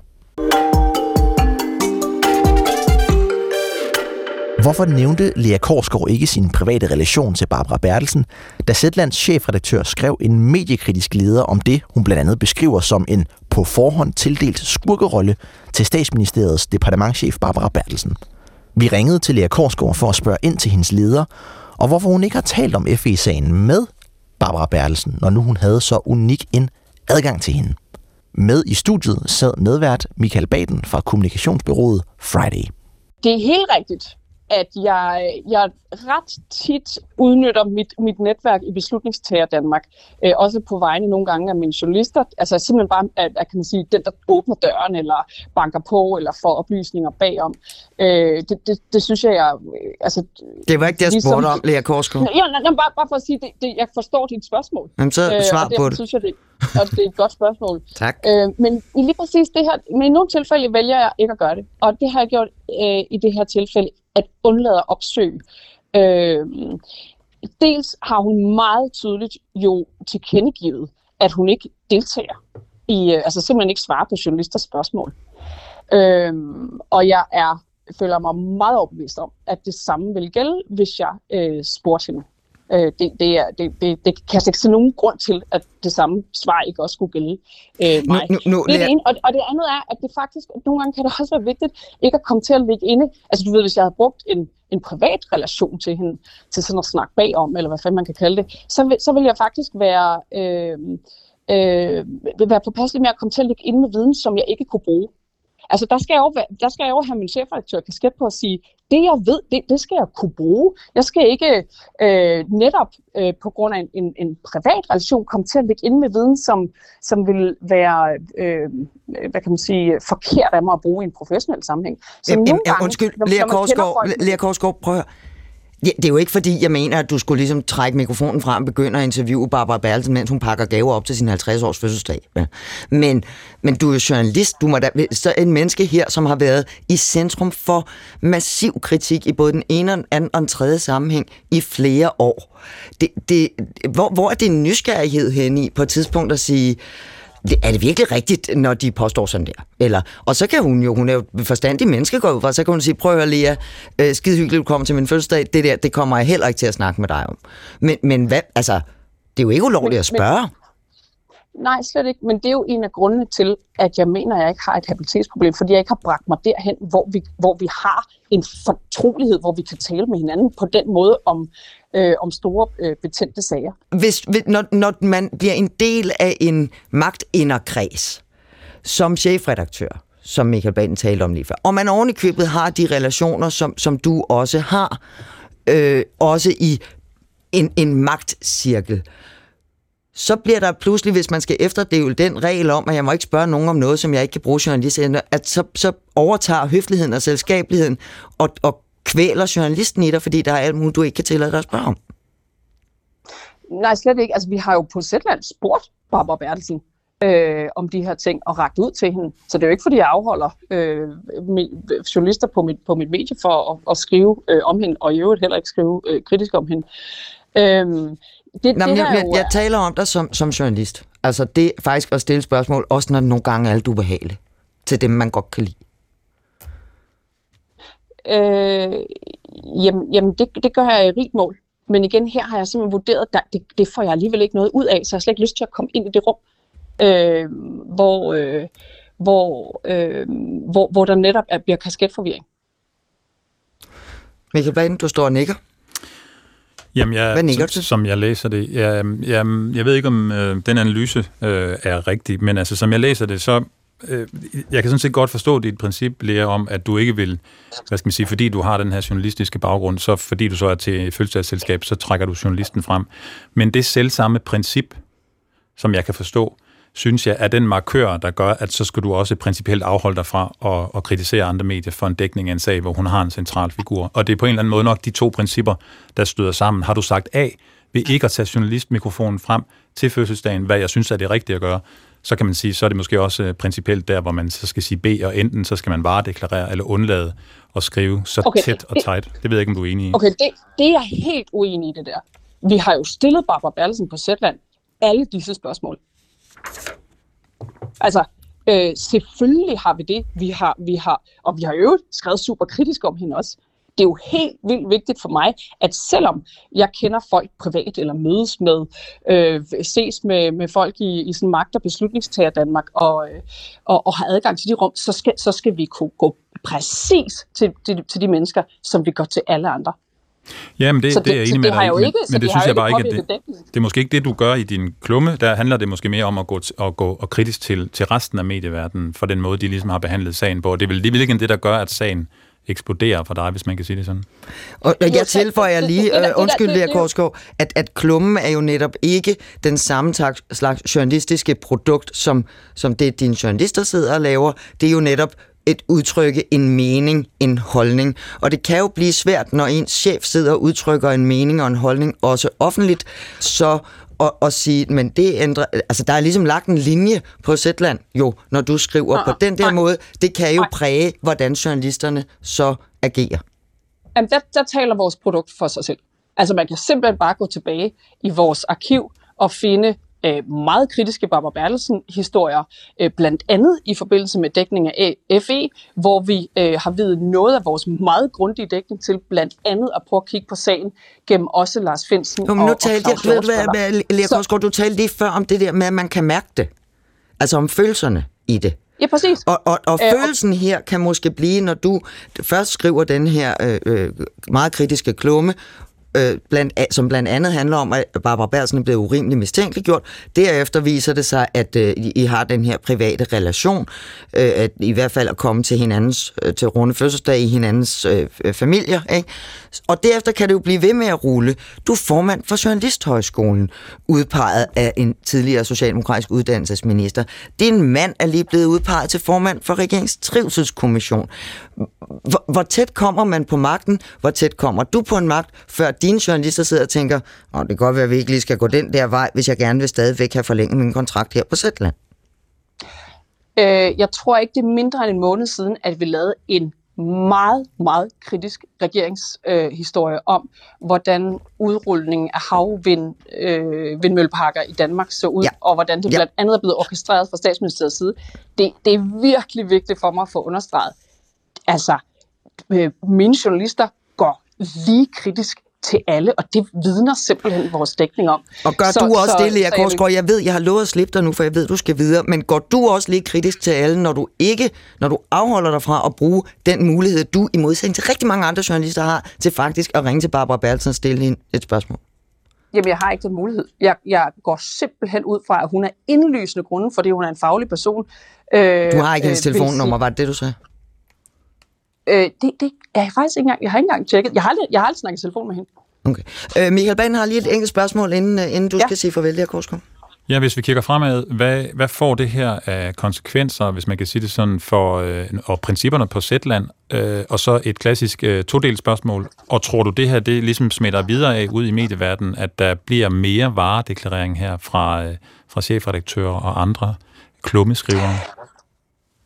B: Hvorfor nævnte Lea Korsgaard ikke sin private relation til Barbara Bertelsen, da Zetlands chefredaktør skrev en mediekritisk leder om det, hun blandt andet beskriver som en på forhånd tildelt skurkerolle til statsministeriets departementchef Barbara Bertelsen? Vi ringede til Lea Korsgaard for at spørge ind til hendes leder, og hvorfor hun ikke har talt om FE-sagen med Barbara Bertelsen, når nu hun havde så unik en adgang til hende. Med i studiet sad medvært Michael Baden fra kommunikationsbyrået Friday.
M: Det er helt rigtigt at jeg, jeg ret tit udnytter mit, mit netværk i beslutningstager Danmark. Øh, også på vegne nogle gange af mine journalister. Altså simpelthen bare, at, at kan man sige, den der åbner døren, eller banker på, eller får oplysninger bagom. Øh, det, det, det synes jeg, jeg altså,
D: Det var ikke det, jeg ligesom, spurgte om, Lea Korsgaard.
M: Ja, nej, nej, bare, bare for at sige, det, det, jeg forstår dit spørgsmål.
D: Jamen så øh, svar øh, på det.
M: synes jeg, det, og det er et godt spørgsmål.
D: tak.
M: Øh, men lige præcis det her, men i nogle tilfælde vælger jeg ikke at gøre det. Og det har jeg gjort øh, i det her tilfælde, at undlade at opsøge. Øh, dels har hun meget tydeligt jo tilkendegivet, at hun ikke deltager i, øh, altså simpelthen ikke svarer på journalisters spørgsmål. Øh, og jeg er føler mig meget overbevist om, at det samme vil gælde, hvis jeg øh, spurgte hende. Øh, det, det, er, det, det, det kan ikke se nogen grund til, at det samme svar ikke også skulle gælde øh, mig. Nu, nu, nu, det er det ene. Og, og det andet er, at det faktisk, nogle gange kan det også være vigtigt, ikke at komme til at ligge inde. Altså du ved, hvis jeg havde brugt en, en privat relation til hende, til sådan at snakke bagom, eller hvad fanden man kan kalde det, så vil, så vil jeg faktisk være, øh, øh, være påpasselig med at komme til at ligge inde med viden, som jeg ikke kunne bruge. Altså, der skal jeg jo, der skal jeg jo have min chefredaktør kasket på at sige, det jeg ved, det, det skal jeg kunne bruge. Jeg skal ikke øh, netop øh, på grund af en, en, en privat relation komme til at ligge inde med viden, som, som vil være, øh, hvad kan man sige, forkert af mig at bruge i en professionel sammenhæng. Så
D: Jamen,
M: nogle
D: jamen,
M: gange,
D: undskyld, Lea Korsgaard, Lea Korsgaard, prøv at høre. Ja, det er jo ikke fordi, jeg mener, at du skulle ligesom trække mikrofonen frem og begynde at interviewe Barbara Bertelsen, mens hun pakker gaver op til sin 50-års fødselsdag. Ja. Men, men du er jo journalist, du må da, så en menneske her, som har været i centrum for massiv kritik i både den ene, den anden og den tredje sammenhæng i flere år. Det, det, hvor, hvor er din nysgerrighed henne i på et tidspunkt at sige, er det virkelig rigtigt, når de påstår sådan der? Eller, og så kan hun jo, hun er jo forstandig menneske, går ud fra, så kan hun sige, prøv at høre, Lea, øh, skide hyggeligt, du kommer til min fødselsdag, det der, det kommer jeg heller ikke til at snakke med dig om. Men, men hvad, altså, det er jo ikke ulovligt at
M: Men- men-
D: spørge.
M: Nej, slet ikke. Men det er jo en af grundene til, at jeg mener, at jeg ikke har et habilitetsproblem, fordi jeg ikke har bragt mig derhen, hvor vi, hvor vi har en fortrolighed, hvor vi kan tale med hinanden på den måde om, øh, om store øh, betændte sager.
D: Hvis, når, når man bliver en del af en magtinderkreds, som chefredaktør, som Michael Baden talte om lige før, og man ovenikøbet har de relationer, som, som du også har, øh, også i en, en magtcirkel, så bliver der pludselig, hvis man skal efterdele den regel om, at jeg må ikke spørge nogen om noget, som jeg ikke kan bruge journalist, at så, så overtager høfligheden og selskabeligheden og, og kvæler journalisten i dig, fordi der er alt muligt, du ikke kan tillade dig at spørge om.
M: Nej, slet ikke. Altså, vi har jo på Zetland spurgt Barbara Bertelsen øh, om de her ting og ragt ud til hende. Så det er jo ikke, fordi jeg afholder øh, journalister på mit, på mit medie for at, at skrive øh, om hende, og i øvrigt heller ikke skrive øh, kritisk om hende. Øhm, det,
D: Nå,
M: det
D: jeg, jeg, jeg taler om dig som, som journalist. Altså det er faktisk at stille spørgsmål, også når det nogle gange er alt ubehageligt, til dem, man godt kan lide.
M: Øh, jamen, jamen det, det gør jeg i rigt mål. Men igen, her har jeg simpelthen vurderet, at det, det får jeg alligevel ikke noget ud af, så jeg har slet ikke lyst til at komme ind i det rum, øh, hvor, øh, hvor, øh, hvor, hvor der netop er, bliver kasketforvirring.
D: Michael Baden, du står og nikker.
N: Jamen, jeg,
D: Hvad nikker
N: som, som jeg læser det, jeg, jeg, jeg ved ikke, om øh, den analyse øh, er rigtig, men altså, som jeg læser det, så øh, jeg kan sådan set godt forstå dit princip, Lea, om, at du ikke vil, hvad skal man sige, fordi du har den her journalistiske baggrund, så fordi du så er til fødselsdagsselskab, så trækker du journalisten frem. Men det selv samme princip, som jeg kan forstå, synes jeg er den markør, der gør, at så skal du også principielt afholde dig fra at, at kritisere andre medier for en dækning af en sag, hvor hun har en central figur. Og det er på en eller anden måde nok de to principper, der støder sammen. Har du sagt A ved ikke at tage journalistmikrofonen frem til fødselsdagen, hvad jeg synes er det rigtige at gøre, så kan man sige, så er det måske også øh, principielt der, hvor man så skal sige B, og enten så skal man bare deklarere eller undlade at skrive så
M: Okay,
N: tæt og tight. Det ved jeg ikke, om du er enig i.
M: Okay, det, det er jeg helt uenig i det der. Vi har jo stillet Barbara Bertelsen på Zetland alle disse spørgsmål. Altså, øh, selvfølgelig har vi det. Vi har, vi har, og vi har jo skrevet super kritisk om hende også. Det er jo helt vildt vigtigt for mig, at selvom jeg kender folk privat, eller mødes med, øh, ses med, med folk i, i sådan magt- og beslutningstager Danmark, og, øh, og, og har adgang til de rum, så skal, så skal vi kunne gå præcis til, til, til de mennesker, som vi går til alle andre.
N: Ja, men det,
M: Så
N: det, det er jeg enig med dig men,
M: ikke- så
N: men
M: det
N: synes jeg bare
M: ikke
N: at det, det er måske ikke det, du gør i din klumme. Der handler det måske mere om at gå, at gå og kritisk til, til resten af medieverdenen for den måde, de ligesom har behandlet sagen på. Det er vel det, er vel ikke det, der gør, at sagen eksploderer for dig, hvis man kan sige det sådan.
D: Og jeg tilføjer lige, øh, undskyld Lea Korsgaard, at, at klummen er jo netop ikke den samme slags journalistiske produkt, som, som det dine journalister sidder og laver. Det er jo netop et udtrykke en mening, en holdning. Og det kan jo blive svært, når ens chef sidder og udtrykker en mening og en holdning, også offentligt, så at, at sige, men det ændrer, altså der er ligesom lagt en linje på Zetland, jo, når du skriver
M: Nej,
D: på den der
M: nej.
D: måde, det kan jo
M: Nej.
D: præge, hvordan journalisterne så agerer.
M: Jamen, der, der taler vores produkt for sig selv. Altså, man kan simpelthen bare gå tilbage i vores arkiv og finde øh, meget kritiske Barbara Bertelsen-historier, øh, blandt andet i forbindelse med dækning af FE, hvor vi øh, har videt noget af vores meget grundige dækning til, blandt andet at prøve at kigge på sagen gennem også Lars Finsen
D: Jo, men nu
M: og,
D: talte
M: og
D: jeg, ved, du hvad, Lea Korsgaard, du talte lige før om det der med, at man kan mærke det. Altså om følelserne i det.
M: Ja, præcis.
D: Og, og, og
M: Øh,
D: følelsen her kan måske blive, når du først skriver den her øh, meget kritiske klumme, øh, blandt, som blandt andet handler om, at Barbara Bersen er blevet urimelig mistænkeliggjort. Derefter viser det sig, at øh, I har den her private relation, øh, at i hvert fald at komme til hinandens, øh, til runde fødselsdag i hinandens øh, familier. Ikke? Og derefter kan det jo blive ved med at rulle. Du er formand for Journalisthøjskolen, udpeget af en tidligere socialdemokratisk uddannelsesminister. Din mand er lige blevet udpeget til formand for Regeringens Trivselskommission. Hvor, hvor tæt kommer man på magten? Hvor tæt kommer du på en magt, før dine journalister sidder og tænker, oh, det kan godt være, at vi ikke lige skal gå den der vej, hvis jeg gerne vil stadigvæk have forlænget min kontrakt her på Sætland?
M: Øh, jeg tror ikke, det er mindre end en måned siden, at vi lavede en meget, meget kritisk regeringshistorie øh, om, hvordan udrulningen af havvind øh, vindmølleparker i Danmark så ud, ja. og hvordan det blandt andet er blevet orkestreret fra statsministeriets side. Det, det er virkelig vigtigt for mig at få understreget. Altså, øh, mine journalister går lige kritisk til alle, og det vidner simpelthen vores dækning om.
D: Og gør så, du også så, det, Lea Korsgaard? Jeg ved, jeg har lovet at slippe dig nu, for jeg ved, du skal videre, men går du også lige kritisk til alle, når du ikke, når du afholder dig fra at bruge den mulighed, du i modsætning til rigtig mange andre journalister har, til faktisk at ringe til Barbara Bertelsen og stille hende et spørgsmål?
M: Jamen, jeg har ikke den mulighed. Jeg, jeg går simpelthen ud fra, at hun er indlysende grunden, fordi hun er en faglig person.
D: Øh, du har ikke hendes øh, telefonnummer, var det det, du sagde?
M: Øh, det, det er jeg faktisk ikke engang. Jeg har ikke engang tjekket. Jeg har aldrig, jeg har aldrig snakket telefon med hende.
D: Okay. Øh, Michael Baden har lige et enkelt spørgsmål, inden, øh, inden du ja. skal sige farvel her, Korsgaard.
N: Ja, hvis vi kigger fremad, hvad, hvad får det her af konsekvenser, hvis man kan sige det sådan, for øh, og principperne på Zetland, øh, og så et klassisk øh, todelt spørgsmål. Og tror du, det her det ligesom smitter videre af ud i medieverdenen, at der bliver mere varedeklarering her fra, øh, fra chefredaktører og andre klummeskrivere?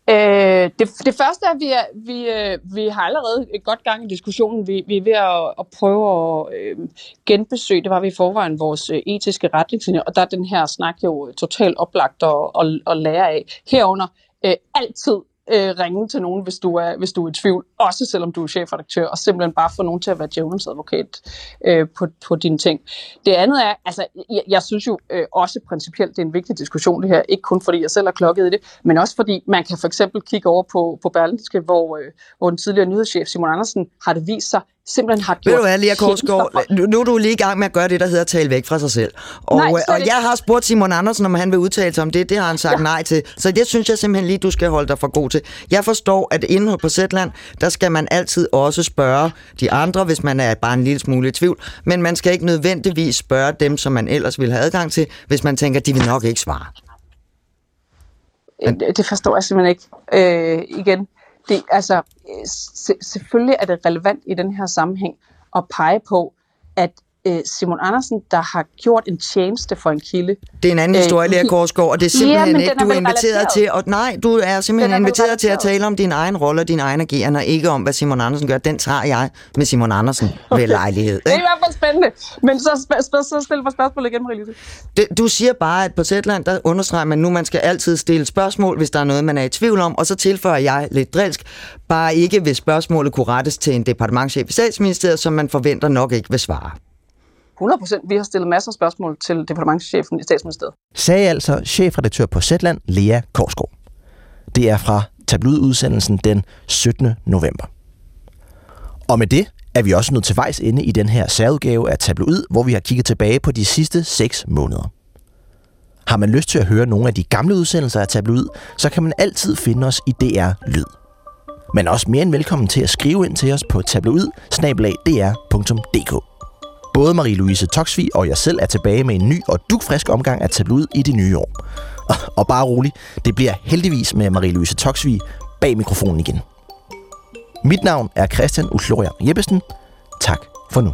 M: Øh, det, det første er, at vi, er, vi, øh, vi har allerede et godt gang i diskussionen. Vi, vi er ved at, at prøve at øh, genbesøge, det var vi i forvejen, vores øh, etiske retningslinjer, og der er den her snak jo totalt oplagt at, at, at lære af. Herunder øh, altid øh, ringe til nogen, hvis du, er, hvis du er i tvivl, også selvom du er chefredaktør, og simpelthen bare få nogen til at være djævelens advokat øh, på, på dine ting. Det andet er, altså, jeg, jeg synes jo øh, også principielt, det er en vigtig diskussion det her, ikke kun fordi jeg selv har klokket i det, men også fordi man kan for eksempel kigge over på, på Berlinske, hvor, øh, hvor den tidligere nyhedschef Simon Andersen har det vist sig, simpelthen har gjort...
D: Ved du hvad, Lea Korsgaard, nu, nu er du lige i gang med at gøre det, der hedder at tale væk fra sig selv. Og, nej, og jeg har spurgt Simon Andersen, om han vil udtale sig om det. Det har han sagt ja. nej til. Så det synes jeg simpelthen lige, du skal holde dig for god til. Jeg forstår, at inde på Zetland, der skal man altid også spørge de andre, hvis man er bare en lille smule i tvivl. Men man skal ikke nødvendigvis spørge dem, som man ellers vil have adgang til, hvis man tænker, de vil nok ikke svare.
M: Men... Det forstår jeg simpelthen ikke. Øh, igen, det, altså, øh, selvfølgelig er det relevant i den her sammenhæng at pege på, at øh, Simon Andersen, der har gjort en tjeneste for en kilde.
D: Det er en anden øh, historie, Lea Korsgaard, og det er simpelthen ja, ikke, du er inviteret relateret. til, og nej, du er simpelthen er inviteret til at tale om din egen rolle og din egen agerende, og ikke om, hvad Simon Andersen gør. Den tager jeg med Simon Andersen okay. ved lejlighed.
M: Ikke? Det er i hvert fald spændende. Men så, sp- sp- så stil for spørgsmål igen, Marie
D: Du siger bare, at på Zetland, der understreger man nu, man skal altid stille spørgsmål, hvis der er noget, man er i tvivl om, og så tilføjer jeg lidt drilsk, bare ikke hvis spørgsmålet kunne rettes til en departementchef i statsministeriet, som man forventer nok ikke vil svare.
M: 100 procent. Vi har stillet masser af spørgsmål til departementchefen i statsministeriet.
B: Sagde altså chefredaktør på Zetland, Lea Korsgaard. Det er fra tabloidudsendelsen den 17. november. Og med det er vi også nået til vejs ende i den her særudgave af Tabloid, hvor vi har kigget tilbage på de sidste 6 måneder. Har man lyst til at høre nogle af de gamle udsendelser af Tabloid, så kan man altid finde os i DR Lyd. Men også mere end velkommen til at skrive ind til os på tabloid Både Marie-Louise Toxvi og jeg selv er tilbage med en ny og dukfrisk omgang af tabloid i det nye år. (laughs) Og bare rolig, det bliver heldigvis med Marie-Louise Toxvi bag mikrofonen igen. Mit navn er Christian Uflorian Jeppesen. Tak for nu.